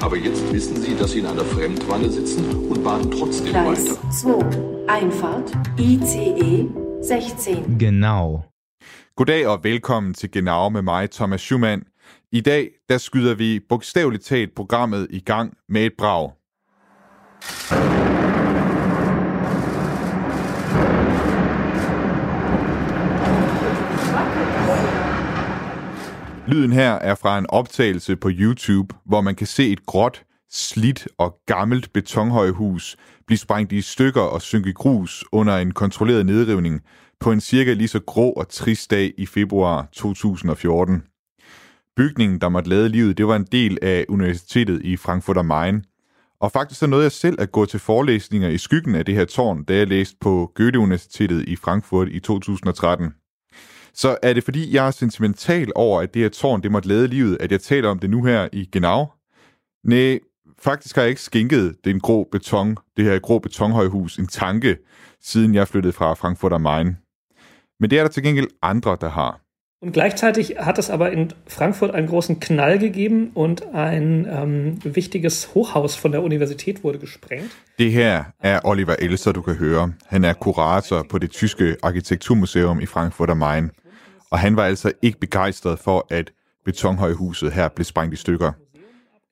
Aber jetzt wissen Sie, dass Sie in einer Fremdwanne sitzen und bahnen trotzdem Gleis weiter. 2. Einfahrt. ICE 16. Genau. Goddag og velkommen til Genau med mig, Thomas Schumann. I dag, der skyder vi bogstaveligt talt programmet i gang med et brag. Lyden her er fra en optagelse på YouTube, hvor man kan se et gråt, slidt og gammelt betonhøjhus blive sprængt i stykker og synke i grus under en kontrolleret nedrivning på en cirka lige så grå og trist dag i februar 2014. Bygningen, der måtte lade livet, det var en del af universitetet i Frankfurt am Main. Og faktisk så nåede jeg selv at gå til forelæsninger i skyggen af det her tårn, da jeg læste på Goethe-universitetet i Frankfurt i 2013. Så er det fordi, jeg er sentimental over, at det her tårn, det måtte lade livet, at jeg taler om det nu her i Genau? Nej, faktisk har jeg ikke skænket den grå beton, det her grå betonhøjhus en tanke, siden jeg flyttede fra Frankfurt am Main. Men det er der til gengæld andre, der har. Und gleichzeitig hat es aber in Frankfurt einen großen Knall gegeben und ein ähm, wichtiges Hochhaus von der Universität wurde gesprengt. Det her er Oliver Elser, du kan høre. Han er kurator på det tyske arkitekturmuseum i Frankfurt am Main. Og han var altså ikke begejstret for, at betonhøjhuset her blev sprængt i stykker.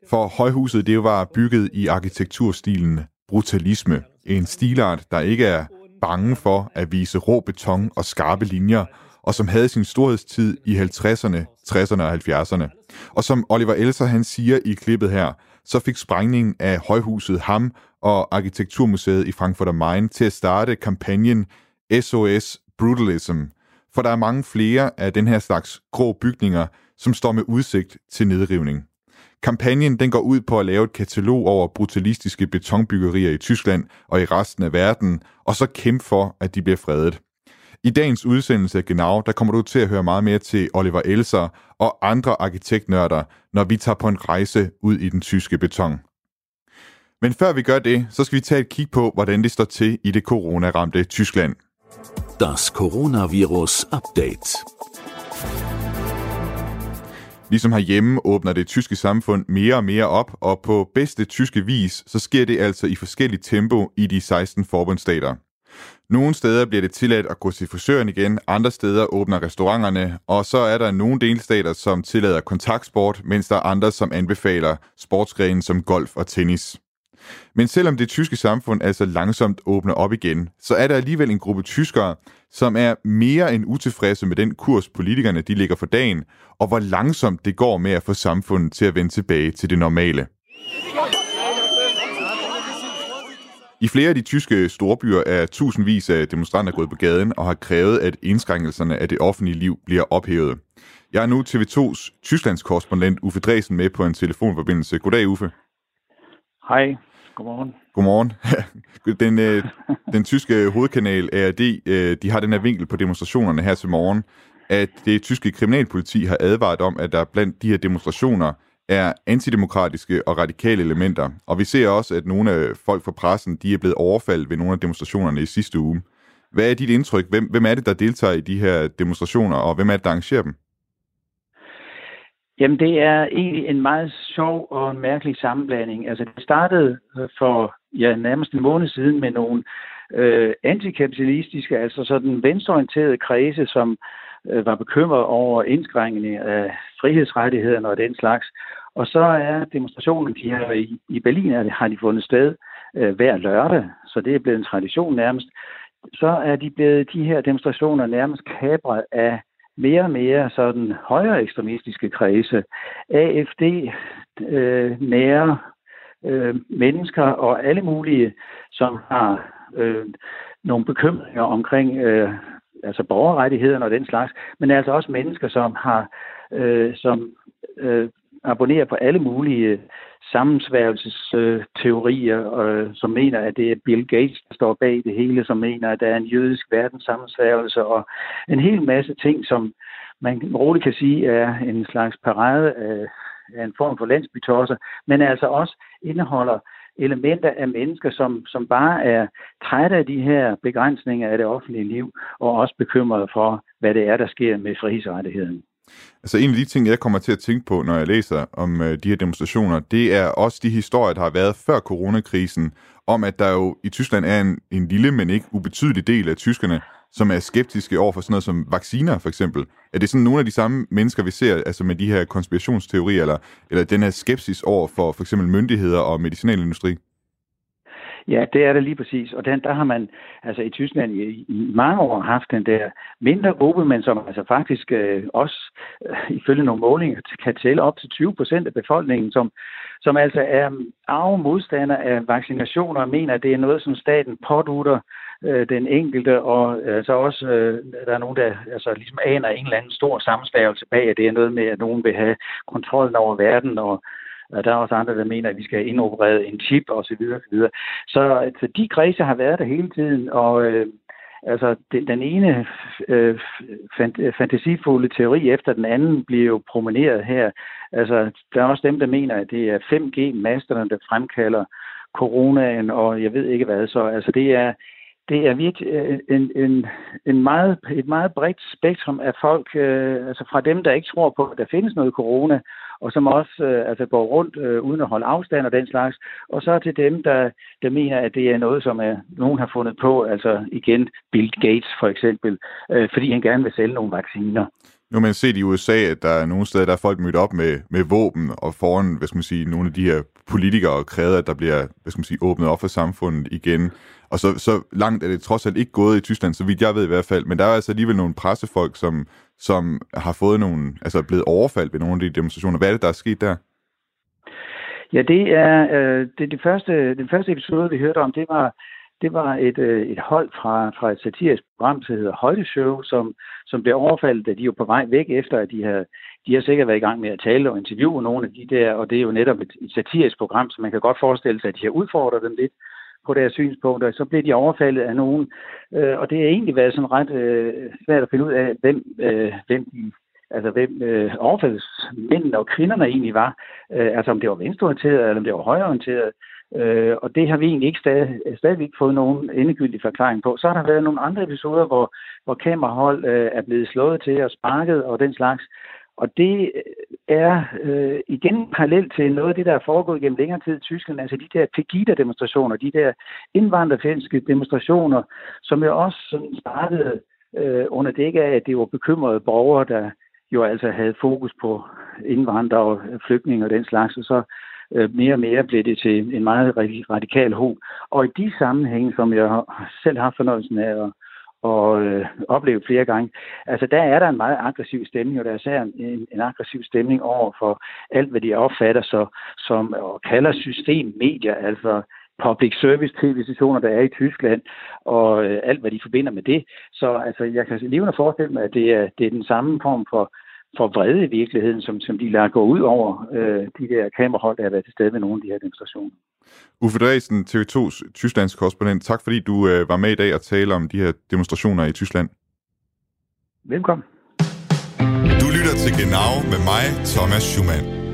For højhuset det var bygget i arkitekturstilen brutalisme. En stilart, der ikke er bange for at vise rå beton og skarpe linjer, og som havde sin storhedstid i 50'erne, 60'erne og 70'erne. Og som Oliver Elser han siger i klippet her, så fik sprængningen af højhuset ham og Arkitekturmuseet i Frankfurt am Main til at starte kampagnen SOS Brutalism. For der er mange flere af den her slags grå bygninger, som står med udsigt til nedrivning. Kampagnen den går ud på at lave et katalog over brutalistiske betonbyggerier i Tyskland og i resten af verden, og så kæmpe for, at de bliver fredet. I dagens udsendelse af Genau, der kommer du til at høre meget mere til Oliver Elser og andre arkitektnørder, når vi tager på en rejse ud i den tyske beton. Men før vi gør det, så skal vi tage et kig på, hvordan det står til i det coronaramte Tyskland. Das Coronavirus Update. Ligesom herhjemme åbner det tyske samfund mere og mere op, og på bedste tyske vis, så sker det altså i forskelligt tempo i de 16 forbundsstater. Nogle steder bliver det tilladt at gå til frisøren igen, andre steder åbner restauranterne, og så er der nogle delstater, som tillader kontaktsport, mens der er andre, som anbefaler sportsgrene som golf og tennis. Men selvom det tyske samfund altså langsomt åbner op igen, så er der alligevel en gruppe tyskere, som er mere end utilfredse med den kurs, politikerne de ligger for dagen, og hvor langsomt det går med at få samfundet til at vende tilbage til det normale. I flere af de tyske storbyer er tusindvis af demonstranter gået på gaden og har krævet, at indskrænkelserne af det offentlige liv bliver ophævet. Jeg er nu TV2's Tysklands korrespondent Uffe Dresen med på en telefonforbindelse. Goddag, Uffe. Hej, godmorgen. Godmorgen. Den, øh, den tyske hovedkanal ARD, øh, de har den her vinkel på demonstrationerne her til morgen, at det tyske kriminalpoliti har advaret om, at der blandt de her demonstrationer er antidemokratiske og radikale elementer. Og vi ser også, at nogle af folk fra pressen, de er blevet overfaldet ved nogle af demonstrationerne i sidste uge. Hvad er dit indtryk? Hvem, hvem er det, der deltager i de her demonstrationer, og hvem er det, der arrangerer dem? Jamen, det er egentlig en meget sjov og en mærkelig sammenblanding. Altså, det startede øh, for ja, nærmest en måned siden med nogle øh, antikapitalistiske, altså sådan venstreorienterede kredse, som øh, var bekymret over indskrænkning af frihedsrettighederne og den slags. Og så er demonstrationen, de her i, i Berlin, er har de fundet sted øh, hver lørdag, så det er blevet en tradition nærmest. Så er de blevet de her demonstrationer nærmest kabret af mere og mere sådan højere ekstremistiske kredse. AFD, øh, nære øh, mennesker og alle mulige, som har øh, nogle bekymringer omkring øh, altså borgerrettighederne og den slags, men altså også mennesker, som har øh, som øh, abonnerer på alle mulige øh, sammensværgelsesteorier, øh, som mener, at det er Bill Gates, der står bag det hele, som mener, at der er en jødisk verdenssammensværgelse, og en hel masse ting, som man roligt kan sige er en slags parade af, af en form for landsbytosser, men altså også indeholder elementer af mennesker, som, som bare er trætte af de her begrænsninger af det offentlige liv, og også bekymrede for, hvad det er, der sker med frihedsrettigheden. Altså en af de ting, jeg kommer til at tænke på, når jeg læser om øh, de her demonstrationer, det er også de historier, der har været før coronakrisen, om at der jo i Tyskland er en, en lille, men ikke ubetydelig del af tyskerne, som er skeptiske over for sådan noget som vacciner, for eksempel. Er det sådan nogle af de samme mennesker, vi ser altså med de her konspirationsteorier, eller, eller den her skepsis over for for eksempel myndigheder og medicinalindustri? Ja, det er det lige præcis. Og den, der har man altså i Tyskland i, i mange år haft den der mindre gruppe, men som altså faktisk øh, også øh, ifølge nogle målinger kan tælle op til 20 procent af befolkningen, som, som altså er arve modstander af vaccinationer og mener, at det er noget, som staten pådutter øh, den enkelte, og altså også, øh, der er nogen, der altså, ligesom aner en eller anden stor sammensværgelse bag, at det er noget med, at nogen vil have kontrollen over verden, og Øh, der er også andre, der mener, at vi skal indoperere en chip osv. Så, øh, Så de kredse har været der hele tiden, og øh, altså, den, den ene øh, fant, øh, fantasifulde teori efter den anden bliver jo promeneret her. Altså, der er også dem, der mener, at det er 5G-masterne, der fremkalder coronaen, og jeg ved ikke hvad. Så altså, det er, det er virkelig en, en, en meget, et meget bredt spektrum af folk, øh, altså fra dem, der ikke tror på, at der findes noget corona, og som også øh, altså går rundt øh, uden at holde afstand og den slags, og så til dem, der, der mener, at det er noget, som er, nogen har fundet på, altså igen Bill Gates for eksempel, øh, fordi han gerne vil sælge nogle vacciner. Nu har man set i USA, at der er nogle steder, der er folk mødt op med, med våben, og foran, hvad skal man sige, nogle af de her politikere og krævet, at der bliver, hvad skal man sige, åbnet op for samfundet igen. Og så, så langt er det trods alt ikke gået i Tyskland, så vidt jeg ved i hvert fald. Men der er altså alligevel nogle pressefolk, som, som har fået nogle, altså blevet overfaldt ved nogle af de demonstrationer. Hvad er det, der er sket der? Ja, det er øh, det, det første, den første episode, vi hørte om, det var det var et, øh, et hold fra, fra et satirisk program, der hedder Højdeshow, som, som blev overfaldet, da de var på vej væk efter, at de har, de har sikkert været i gang med at tale og interviewe nogle af de der, og det er jo netop et, et satirisk program, så man kan godt forestille sig, at de har udfordret dem lidt på deres synspunkter. Så blev de overfaldet af nogen, øh, og det har egentlig været sådan ret øh, svært at finde ud af, hvem, øh, hvem de altså hvem øh, overfaldsmændene og kvinderne egentlig var. Øh, altså om det var venstreorienteret, eller om det var højreorienteret. Øh, og det har vi egentlig ikke stadig, stadigvæk ikke fået nogen endegyldig forklaring på. Så har der været nogle andre episoder, hvor, hvor kamerahold øh, er blevet slået til og sparket og den slags. Og det øh, er øh, igen parallelt til noget af det, der er foregået gennem længere tid i Tyskland, altså de der Pegida-demonstrationer, de der indvandrerfjendske demonstrationer, som jo også sådan startede øh, under dække af, at det var bekymrede borgere, der jo altså havde fokus på indvandrere og flygtninge og den slags, og så øh, mere og mere blev det til en meget radikal ho. Og i de sammenhænge, som jeg selv har fornøjelsen af at og øh, oplevet flere gange. Altså der er der en meget aggressiv stemning, og der er især en, en aggressiv stemning over for alt, hvad de opfatter så, som og kalder systemmedier, altså public service tv-stationer, der er i Tyskland, og øh, alt, hvad de forbinder med det. Så altså, jeg kan levende forestille mig, at det er, det er den samme form for for vrede i virkeligheden, som, som de lader gå ud over øh, de der kamerahold, der har været til stede ved nogle af de her demonstrationer. Uffe Dresen, TV2's Tysklands korrespondent, tak fordi du øh, var med i dag og tale om de her demonstrationer i Tyskland. Velkommen. Du lytter til Genau med mig, Thomas Schumann.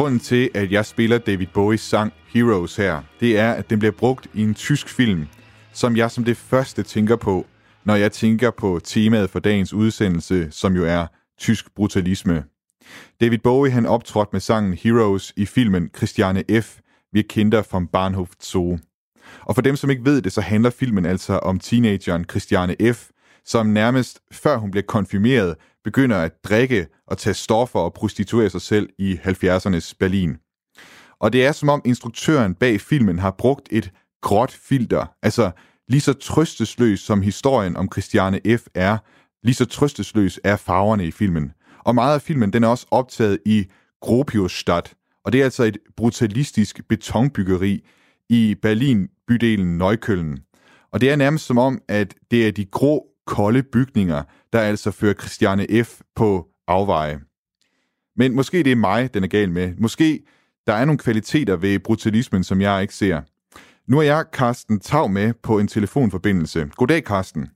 Grunden til, at jeg spiller David Bowies sang Heroes her, det er, at den bliver brugt i en tysk film, som jeg som det første tænker på, når jeg tænker på temaet for dagens udsendelse, som jo er tysk brutalisme. David Bowie han optrådte med sangen Heroes i filmen Christiane F. Vi kender fra Bahnhof Zoo. Og for dem, som ikke ved det, så handler filmen altså om teenageren Christiane F., som nærmest før hun bliver konfirmeret, begynder at drikke og tage stoffer og prostituere sig selv i 70'ernes Berlin. Og det er som om instruktøren bag filmen har brugt et gråt filter, altså lige så trøstesløs som historien om Christiane F. er, lige så trøstesløs er farverne i filmen. Og meget af filmen den er også optaget i Gropiusstadt, og det er altså et brutalistisk betonbyggeri i Berlin, bydelen Neukölln. Og det er nærmest som om, at det er de grå, kolde bygninger, der altså fører Christiane F. på afveje. Men måske det er mig, den er gal med. Måske der er nogle kvaliteter ved brutalismen, som jeg ikke ser. Nu er jeg Carsten Tav med på en telefonforbindelse. Goddag, Carsten.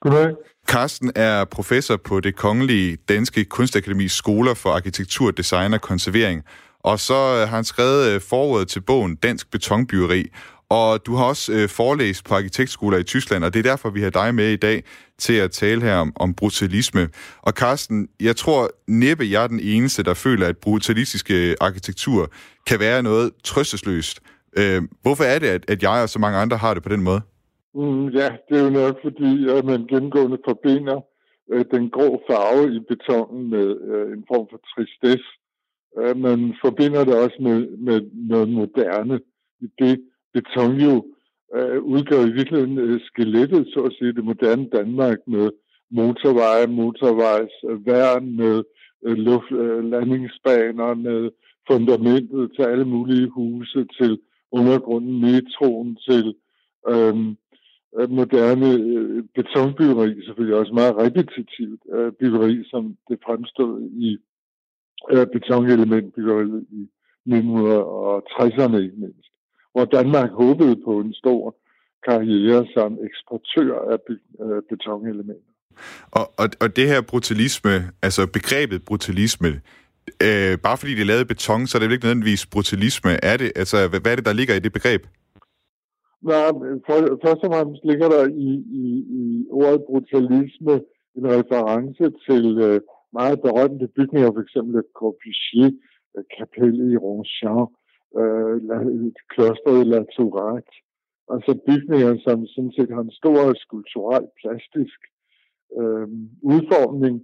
Goddag. Carsten er professor på det kongelige Danske Kunstakademis Skoler for Arkitektur, Design og Konservering. Og så har han skrevet forordet til bogen Dansk Betonbyggeri. Og du har også øh, forelæst på arkitektskoler i Tyskland, og det er derfor, vi har dig med i dag til at tale her om, om brutalisme. Og Carsten, jeg tror næppe, jeg er den eneste, der føler, at brutalistiske øh, arkitektur kan være noget trøstesløst. Øh, hvorfor er det, at, at jeg og så mange andre har det på den måde? Mm, ja, det er jo nok fordi, at man gennemgående forbinder øh, den grå farve i betonen med øh, en form for tristesse. Øh, man forbinder det også med, med noget moderne i det, beton jo øh, udgør i virkeligheden øh, skelettet, så at sige, det moderne Danmark med motorveje, motorvejsværn, med øh, luft, øh, med fundamentet til alle mulige huse, til undergrunden, metroen, til øhm, øh, moderne øh, betonbyggeri, selvfølgelig også meget repetitivt øh, byggeri, som det fremstod i øh, betonelementbyggeriet i 1960'erne ikke mindst hvor Danmark håbede på en stor karriere som eksportør af øh, betonelementer. Og, og, og det her brutalisme, altså begrebet brutalisme, øh, bare fordi det er lavet beton, så er det ikke nødvendigvis brutalisme. Er det, altså, hvad, hvad er det, der ligger i det begreb? Nej, for, først og fremmest ligger der i, i, i ordet brutalisme en reference til øh, meget berømte bygninger, f.eks. Corbusier, øh, kapellet i Ronchamp, øh, klosteret La Tourette. Altså bygninger, som sådan set har en stor skulpturel, plastisk øh, udformning.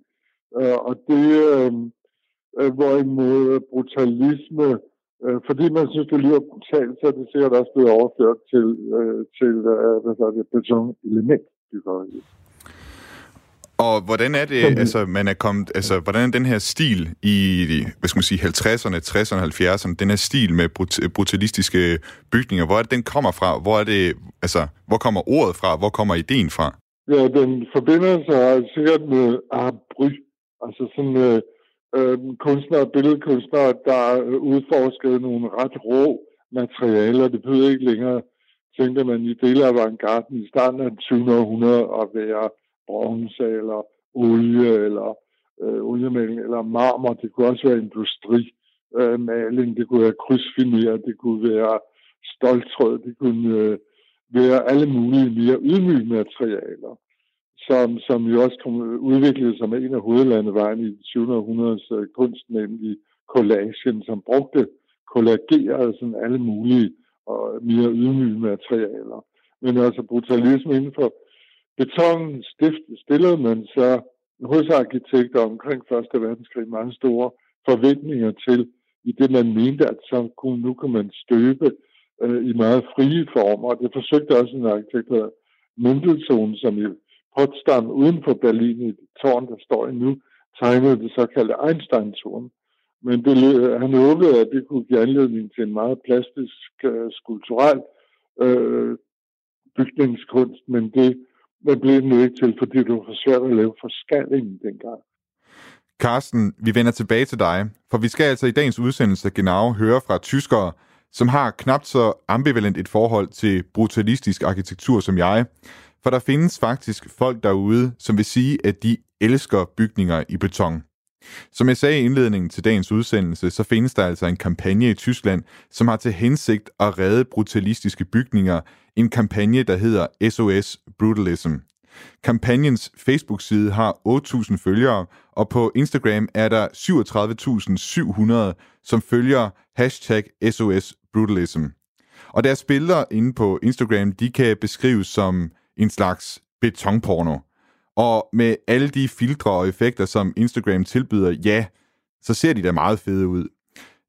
Øh, og det, øh, øh, hvorimod brutalisme, øh, fordi man synes, det lyder brutalt, så er det sikkert også blevet overført til, øh, til øh, hvad det, beton-element. Og hvordan er det, altså, man er kommet, altså, hvordan er den her stil i, hvad skal man sige, 50'erne, 60'erne, 70'erne, den her stil med brut- brutalistiske bygninger, hvor er det, den kommer fra? Hvor er det, altså, hvor kommer ordet fra? Hvor kommer ideen fra? Ja, den forbinder sig sikkert med abry, altså sådan øh, øh, kunstnere, billedkunstnere, der udforskede nogle ret rå materialer. Det behøver ikke længere, tænkte man i dele af avantgarden i starten af 20. århundrede at være bronze eller olie eller øh, oliemaling eller marmor. Det kunne også være industrimaling, øh, det kunne være krydsfiner, det kunne være stoltråd, det kunne øh, være alle mulige mere ydmyge materialer, som, som jo også kom udviklet som en af hovedlandevejen i 20. århundredes øh, kunst, nemlig collagen, som brugte kollagerede sådan alle mulige og øh, mere ydmyge materialer. Men altså brutalisme inden for Betongen stift, stillede man så hos arkitekter omkring 1. verdenskrig mange store forventninger til, i det man mente, at så kunne, nu kan man støbe øh, i meget frie former. Og det forsøgte også en arkitekt, der Mendelssohn, som i Potsdam uden for Berlin i det tårn, der står endnu, tegnede det såkaldte Einstein-tårn. Men det, han håbede, at det kunne give anledning til en meget plastisk, øh, skulptural øh, bygningskunst, men det men blev den ikke til, fordi det var for svært at lave forskallingen dengang. Carsten, vi vender tilbage til dig, for vi skal altså i dagens udsendelse genau høre fra tyskere, som har knap så ambivalent et forhold til brutalistisk arkitektur som jeg. For der findes faktisk folk derude, som vil sige, at de elsker bygninger i beton. Som jeg sagde i indledningen til dagens udsendelse, så findes der altså en kampagne i Tyskland, som har til hensigt at redde brutalistiske bygninger. En kampagne, der hedder SOS Brutalism. Kampagnens Facebook-side har 8.000 følgere, og på Instagram er der 37.700, som følger hashtag SOS Brutalism. Og deres billeder inde på Instagram, de kan beskrives som en slags betonporno. Og med alle de filtre og effekter, som Instagram tilbyder, ja, så ser de da meget fede ud.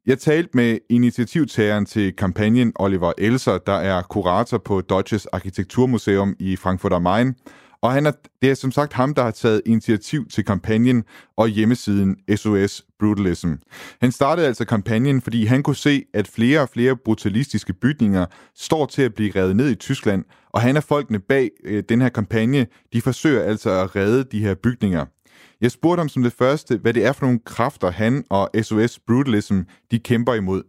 Jeg talte med initiativtageren til kampagnen Oliver Elser, der er kurator på Deutsches Architekturmuseum i Frankfurt am Main, Og han er, det er som sagt ham, der har taget initiativ til kampagnen og hjemmesiden SOS Brutalism. Han startede altså kampagnen, fordi han kunne se, at flere og flere brutalistiske bygninger står til at blive revet ned i Tyskland, og han er folkene bag øh, den her kampagne, de forsøger altså at redde de her bygninger. Jeg spurgte ham som det første, hvad det er for nogle kræfter, han og SOS Brutalism, de kæmper imod.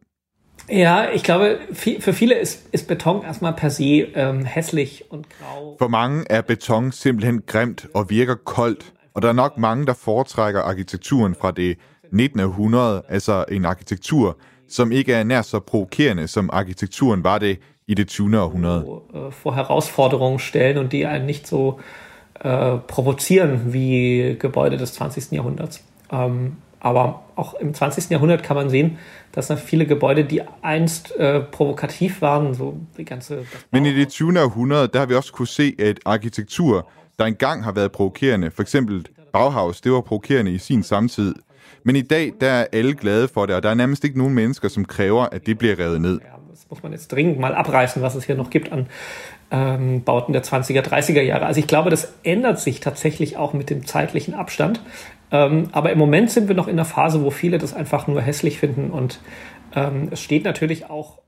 Ja, ich glaube, für viele ist, ist Beton erstmal per se ähm, hässlich und grau. For mange er beton simpelthen grimt og virker koldt, og der er nok mange, der foretrækker arkitekturen fra det 19. århundrede, altså en arkitektur, som ikke er nær så provokerende, som arkitekturen var det i det 20. århundrede. Vor Herausforderungen stellen und die einen nicht so äh, provozieren wie Gebäude des 20. Jahrhunderts. Ähm, aber auch im 20. Jahrhundert kann man sehen, dass da viele Gebäude, die einst äh, provokativ waren, so die ganze... Men i det 20. århundrede, der har vi også kunne se, at arkitektur, der engang har været provokerende, for eksempel Bauhaus, det var provokerende i sin samtid. Men i dag, der er alle glade for det, og der er nærmest ikke nogen mennesker, som kræver, at det bliver revet ned. Das muss man jetzt dringend mal abreißen, was es hier noch gibt an ähm, Bauten der 20er, 30er Jahre. Also ich glaube, das ändert sich tatsächlich auch mit dem zeitlichen Abstand. Ähm, aber im Moment sind wir noch in der Phase, wo viele das einfach nur hässlich finden und ähm, es steht natürlich auch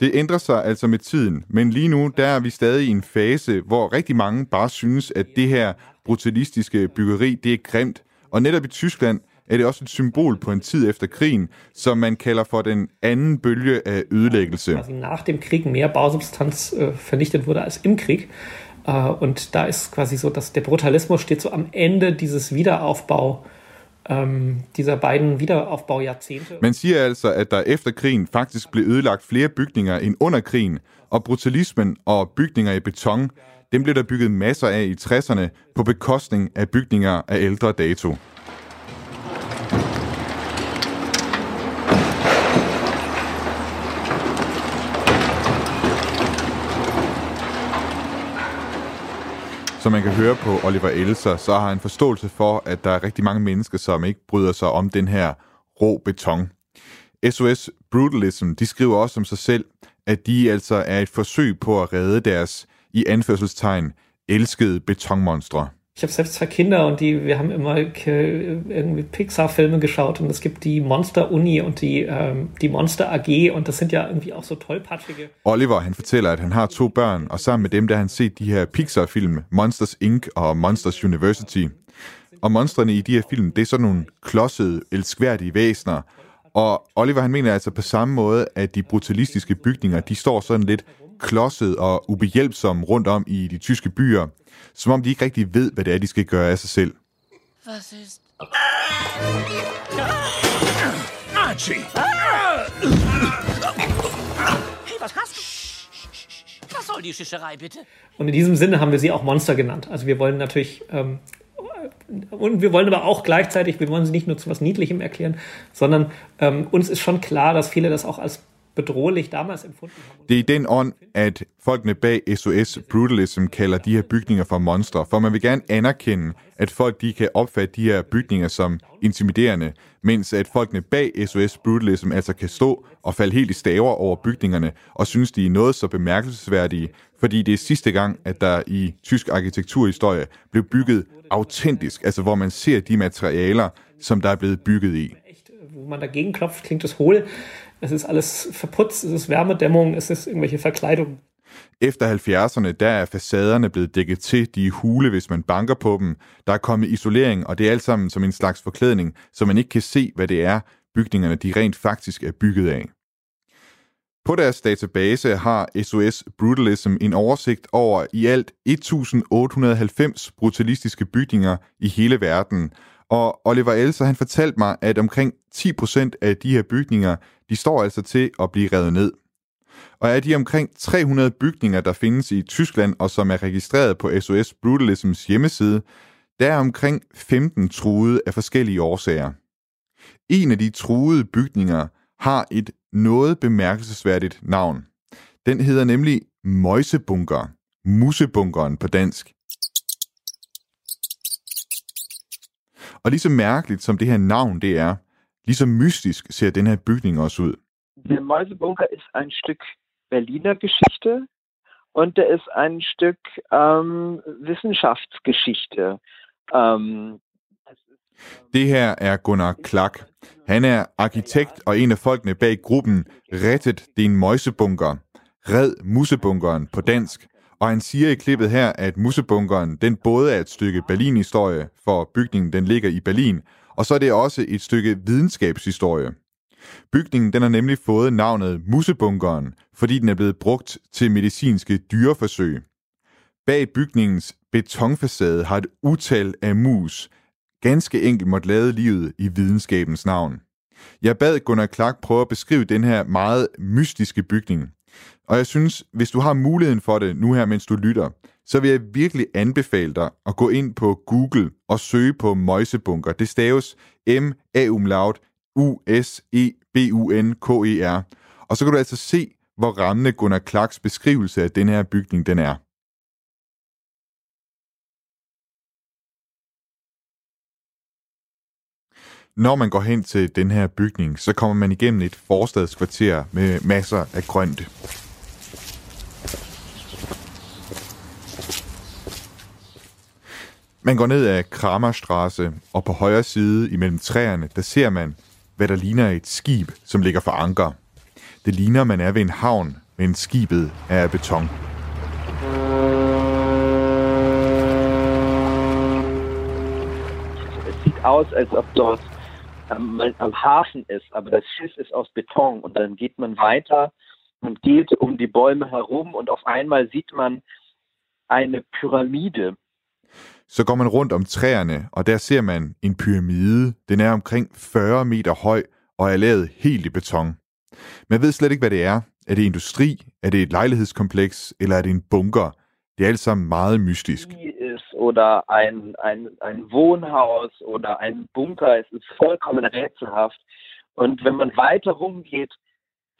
Det ændrer sig altså med tiden, men lige nu der er vi stadig i en fase, hvor rigtig mange bare synes, at det her brutalistiske byggeri, det er grimt. Og netop i Tyskland er det også et symbol på en tid efter krigen, som man kalder for den anden bølge af ødelæggelse. quasi nach dem Krieg mehr Bausubstanz äh, vernichtet wurde als im Krieg. Äh, und da ist quasi so, dass der Brutalismus steht so am Ende dieses Wiederaufbau, ähm, dieser beiden Wiederaufbaujahrzehnte. Man siger altså, at der efter krigen faktisk blev ødelagt flere bygninger end under krigen, og brutalismen og bygninger i beton, dem blev der bygget masser af i 60'erne på bekostning af bygninger af ældre dato. Som man kan høre på Oliver Elser, så har han forståelse for, at der er rigtig mange mennesker, som ikke bryder sig om den her rå beton. SOS Brutalism, de skriver også om sig selv, at de altså er et forsøg på at redde deres, i anførselstegn, elskede betonmonstre. Ich habe selbst zwei Kinder und die, wir haben immer irgendwie Pixar-Filme geschaut und es gibt die Monster-Uni und die, ähm, die Monster-AG und das sind ja irgendwie auch so tollpatschige. Oliver, han fortæller, at han har to børn, og sammen med dem, der han set de her Pixar-film, Monsters Inc. og Monsters University. Og monstrene i de her film, det er sådan nogle klodsede, elskværdige væsener. Og Oliver, han mener altså på samme måde, at de brutalistiske bygninger, de står sådan lidt klodset og ubehjælpsomme rundt om i de tyske byer, som om de ikke rigtig ved, hvad det er, de skal gøre af sig selv. Ist... Archie! Hey, was hast du? Was soll die Schischerei, bitte? Und in diesem Sinne haben wir sie auch Monster genannt. Also wir wollen natürlich, ähm, und wir wollen aber auch gleichzeitig, wir wollen sie nicht nur zu was Niedlichem erklären, sondern ähm, uns ist schon klar, dass viele das auch als bedrohlich damals empfunden haben. Det er i den ånd, at folkene bag SOS Brutalism kalder de her bygninger for monstre, for man vil gerne anerkende, at folk de kan opfatte de her bygninger som intimiderende, mens at folkene bag SOS Brutalism altså kan stå og falde helt i staver over bygningerne og synes, de er noget så bemærkelsesværdige, fordi det er sidste gang, at der i tysk arkitekturhistorie blev bygget autentisk, altså hvor man ser de materialer, som der er blevet bygget i. Wo man dagegen klopft, klingt es hohl. Es ist alles verputzt, es ist Wärmedämmung, es ist irgendwelche Verkleidung. Efter 70'erne, der er facaderne blevet dækket til, de er hule, hvis man banker på dem. Der er kommet isolering, og det er alt sammen som en slags forklædning, så man ikke kan se, hvad det er, bygningerne de rent faktisk er bygget af. På deres database har SOS Brutalism en oversigt over i alt 1890 brutalistiske bygninger i hele verden. Og Oliver Elser han fortalte mig, at omkring 10% af de her bygninger, de står altså til at blive revet ned. Og af de omkring 300 bygninger, der findes i Tyskland og som er registreret på SOS Brutalisms hjemmeside, der er omkring 15 truede af forskellige årsager. En af de truede bygninger har et noget bemærkelsesværdigt navn. Den hedder nemlig Møjsebunker, Musebunkeren på dansk. Og lige så mærkeligt som det her navn det er, lige så mystisk ser den her bygning også ud. Der Mäusebunker ist ein Stück Berliner Geschichte und der ist ein Stück ähm, Wissenschaftsgeschichte. Ähm, det her er Gunnar Klak. Han er arkitekt og en af folkene bag gruppen Rettet din møjsebunker. Red musebunkeren på dansk. Og han siger i klippet her, at musebunkeren den både er et stykke Berlin-historie, for bygningen den ligger i Berlin, og så er det også et stykke videnskabshistorie. Bygningen den har nemlig fået navnet Musebunkeren, fordi den er blevet brugt til medicinske dyreforsøg. Bag bygningens betonfacade har et utal af mus ganske enkelt måtte lade livet i videnskabens navn. Jeg bad Gunnar Clark prøve at beskrive den her meget mystiske bygning. Og jeg synes, hvis du har muligheden for det nu her, mens du lytter, så vil jeg virkelig anbefale dig at gå ind på Google og søge på Møjsebunker. Det staves M-A-umlaut U-S-E-B-U-N-K-E-R. Og så kan du altså se, hvor rammende Gunnar Clarks beskrivelse af den her bygning den er. Når man går hen til den her bygning, så kommer man igennem et forstadskvarter med masser af grønt. Man går ned ad Kramerstrasse, og på højre side imellem træerne, der ser man, hvad der ligner et skib, som ligger for anker. Det ligner, man er ved en havn, men skibet er af beton. Es sieht aus, als ob dort am, am Hafen ist, aber das Schiff ist aus Beton und dann geht man weiter und geht um die Bäume herum und auf einmal sieht man eine Pyramide. Så går man rundt om træerne, og der ser man en pyramide. Den er omkring 40 meter høj og er lavet helt i beton. Man ved slet ikke, hvad det er. Er det industri? Er det et lejlighedskompleks? Eller er det en bunker? Det er alt sammen meget mystisk oder ein, ein, ein Wohnhaus oder ein Bunker. Es ist vollkommen rätselhaft. Und wenn man weiter rumgeht,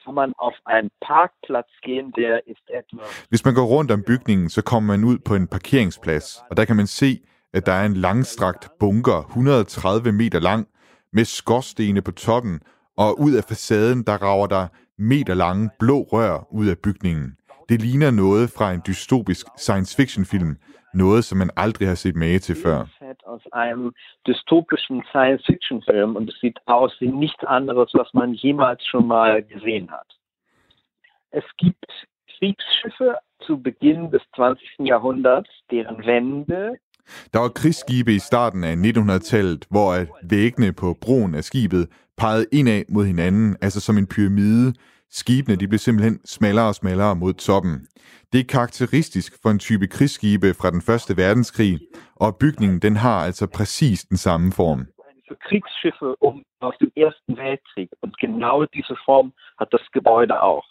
kann man auf einen Parkplatz gehen, der ist etwa... Hvis man går rundt om bygningen, så kommer man ud på en parkeringsplads, og der kan man se, at der er en langstrakt bunker, 130 meter lang, med skorstene på toppen, og ud af facaden, der rager der meter lange blå rør ud af bygningen. Det ligner noget fra en dystopisk science fiction film, noget som man aldrig har set mage til før. aus einem dystopischen Science-Fiction-Film und es sieht aus wie nichts anderes, was man jemals schon mal gesehen hat. Es gibt Kriegsschiffe zu Beginn des 20. Jahrhunderts, deren Wände Der var krigsskibe i starten af 1900-tallet, hvor væggene på broen af skibet pegede indad mod hinanden, altså som en pyramide. Skibene de blev simpelthen smallere og smallere mod toppen. Det er karakteristisk for en type krigsskibe fra den første verdenskrig, og bygningen den har altså præcis den samme form. Kriegsschiffe um aus dem Ersten Weltkrieg. Und genau diese Form hat das Gebäude auch.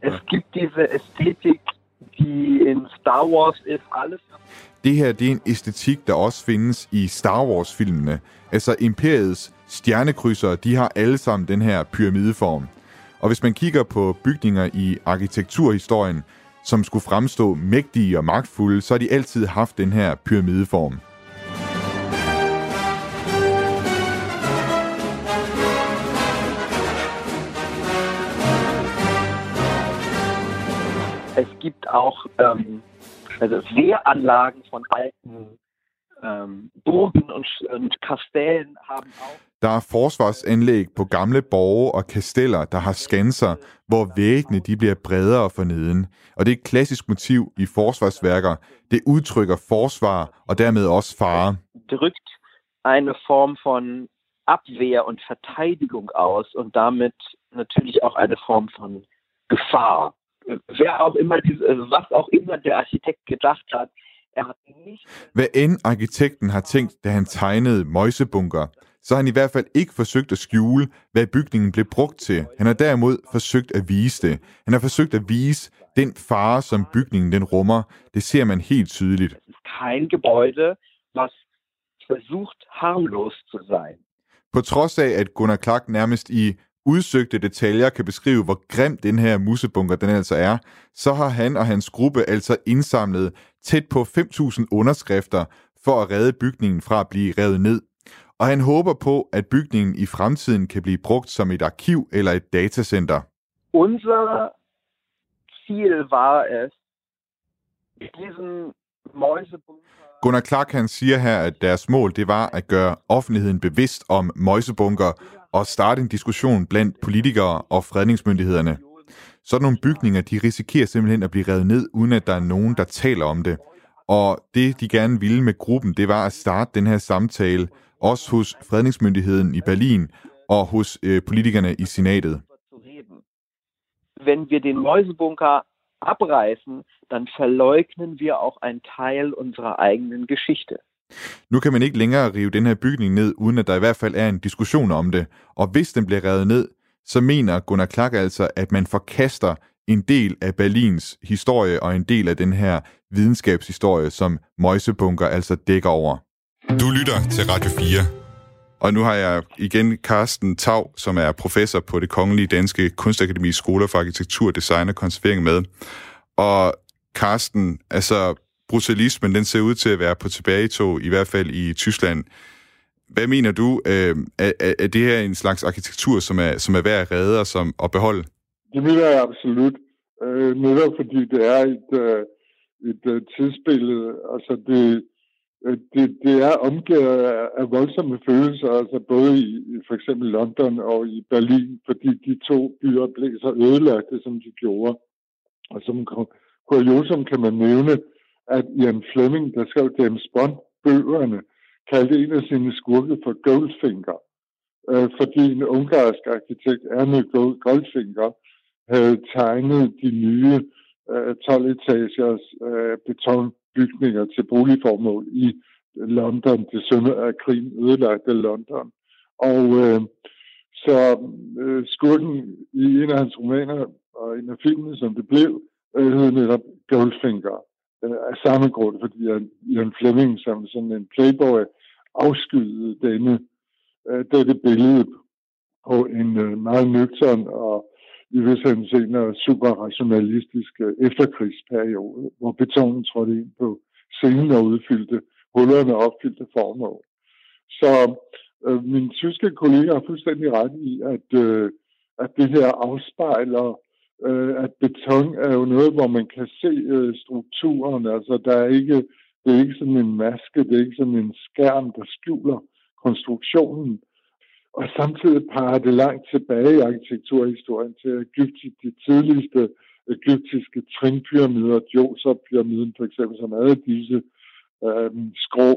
Es gibt diese Ästhetik, die in Star Wars ist, alles. Det her det er en æstetik, der også findes i Star Wars-filmene. Altså Imperiets stjernekrydsere, de har alle sammen den her pyramideform. Og hvis man kigger på bygninger i arkitekturhistorien, som skulle fremstå mægtige og magtfulde, så har de altid haft den her pyramideform. Es gibt auch ähm, also Wehranlagen von alten ähm, Burgen und, und Kastellen haben auch Der er forsvarsanlæg på gamle borge og kasteller, der har skanser, hvor væggene de bliver bredere for neden. Og det er et klassisk motiv i forsvarsværker. Det udtrykker forsvar og dermed også fare. drückt eine Form von Abwehr und Verteidigung aus und damit natürlich auch eine Form von Gefahr. Wer auch immer, was auch immer der Architekt gedacht hat, er hat nicht Hvad end arkitekten har tænkt, da han tegnede møjsebunker, så har han i hvert fald ikke forsøgt at skjule, hvad bygningen blev brugt til. Han har derimod forsøgt at vise det. Han har forsøgt at vise den fare, som bygningen den rummer. Det ser man helt tydeligt. kein Gebäude, was versucht harmlos zu sein. På trods af, at Gunnar Clark nærmest i udsøgte detaljer kan beskrive, hvor grim den her musebunker den altså er, så har han og hans gruppe altså indsamlet tæt på 5.000 underskrifter for at redde bygningen fra at blive revet ned. og han håber på, at bygningen i fremtiden kan blive brugt som et arkiv eller et datacenter. Unser Ziel war es, diesen Mäusebunker Gunnar Clark han siger her, at deres mål det var at gøre offentligheden bevidst om møjsebunker og starte en diskussion blandt politikere og fredningsmyndighederne. Sådan nogle bygninger, de risikerer simpelthen at blive revet ned, uden at der er nogen, der taler om det. Og det, de gerne ville med gruppen, det var at starte den her samtale, også hos fredningsmyndigheden i Berlin og hos øh, politikerne i senatet. Wenn wir den Mäusebunker abreißen, dann verleugnen wir auch einen Teil unserer eigenen Geschichte. Nu kan man ikke længere rive den her bygning ned, uden at der i hvert fald er en diskussion om det. Og hvis den bliver revet ned, så mener Gunnar Clark altså, at man forkaster en del af Berlins historie og en del af den her videnskabshistorie, som Møjsebunker altså dækker over. Du lytter til Radio 4. Og nu har jeg igen Carsten Tav, som er professor på det Kongelige Danske Kunstakademi Skoler for Arkitektur, Design og Konservering med. Og Carsten, altså brutalismen, den ser ud til at være på tilbagetog, i hvert fald i Tyskland. Hvad mener du, øh, er, er det her en slags arkitektur, som er, som er værd at redde og som, at beholde? Det mener jeg absolut. Øh, netop fordi det er et, øh, et øh, tidsbillede. Altså det, øh, det, det er omgivet af, af voldsomme følelser, altså både i, i for eksempel London og i Berlin, fordi de to byer blev så ødelagte, som de gjorde. Og som kuriosum kan man nævne, at Ian Fleming, der skrev James Bond-bøgerne, kaldte en af sine skurke for Goldfinger, øh, fordi en ungarsk arkitekt, Erne Goldfinger, havde tegnet de nye øh, 12-etagers øh, betonbygninger til boligformål i London, det sønder af krigen ødelagte London. Og øh, så øh, skurken i en af hans romaner og en af filmene, som det blev, øh, hed netop Goldfinger øh, af samme grund, fordi Ian Fleming som sådan en playboy afskyede denne, øh, dette billede på en øh, meget nøgtern og i vis senere super rationalistisk øh, efterkrigsperiode, hvor betonen trådte ind på scenen og udfyldte hullerne og opfyldte formål. Så øh, min tyske kollega har fuldstændig ret i, at, øh, at det her afspejler øh, at beton er jo noget, hvor man kan se øh, strukturen. Altså, der er ikke, det er ikke sådan en maske, det er ikke sådan en skærm, der skjuler konstruktionen. Og samtidig peger det langt tilbage i arkitekturhistorien til Ægypti, de tidligste egyptiske trinpyramider, Djoser-pyramiden for eksempel, som havde disse øh, skrå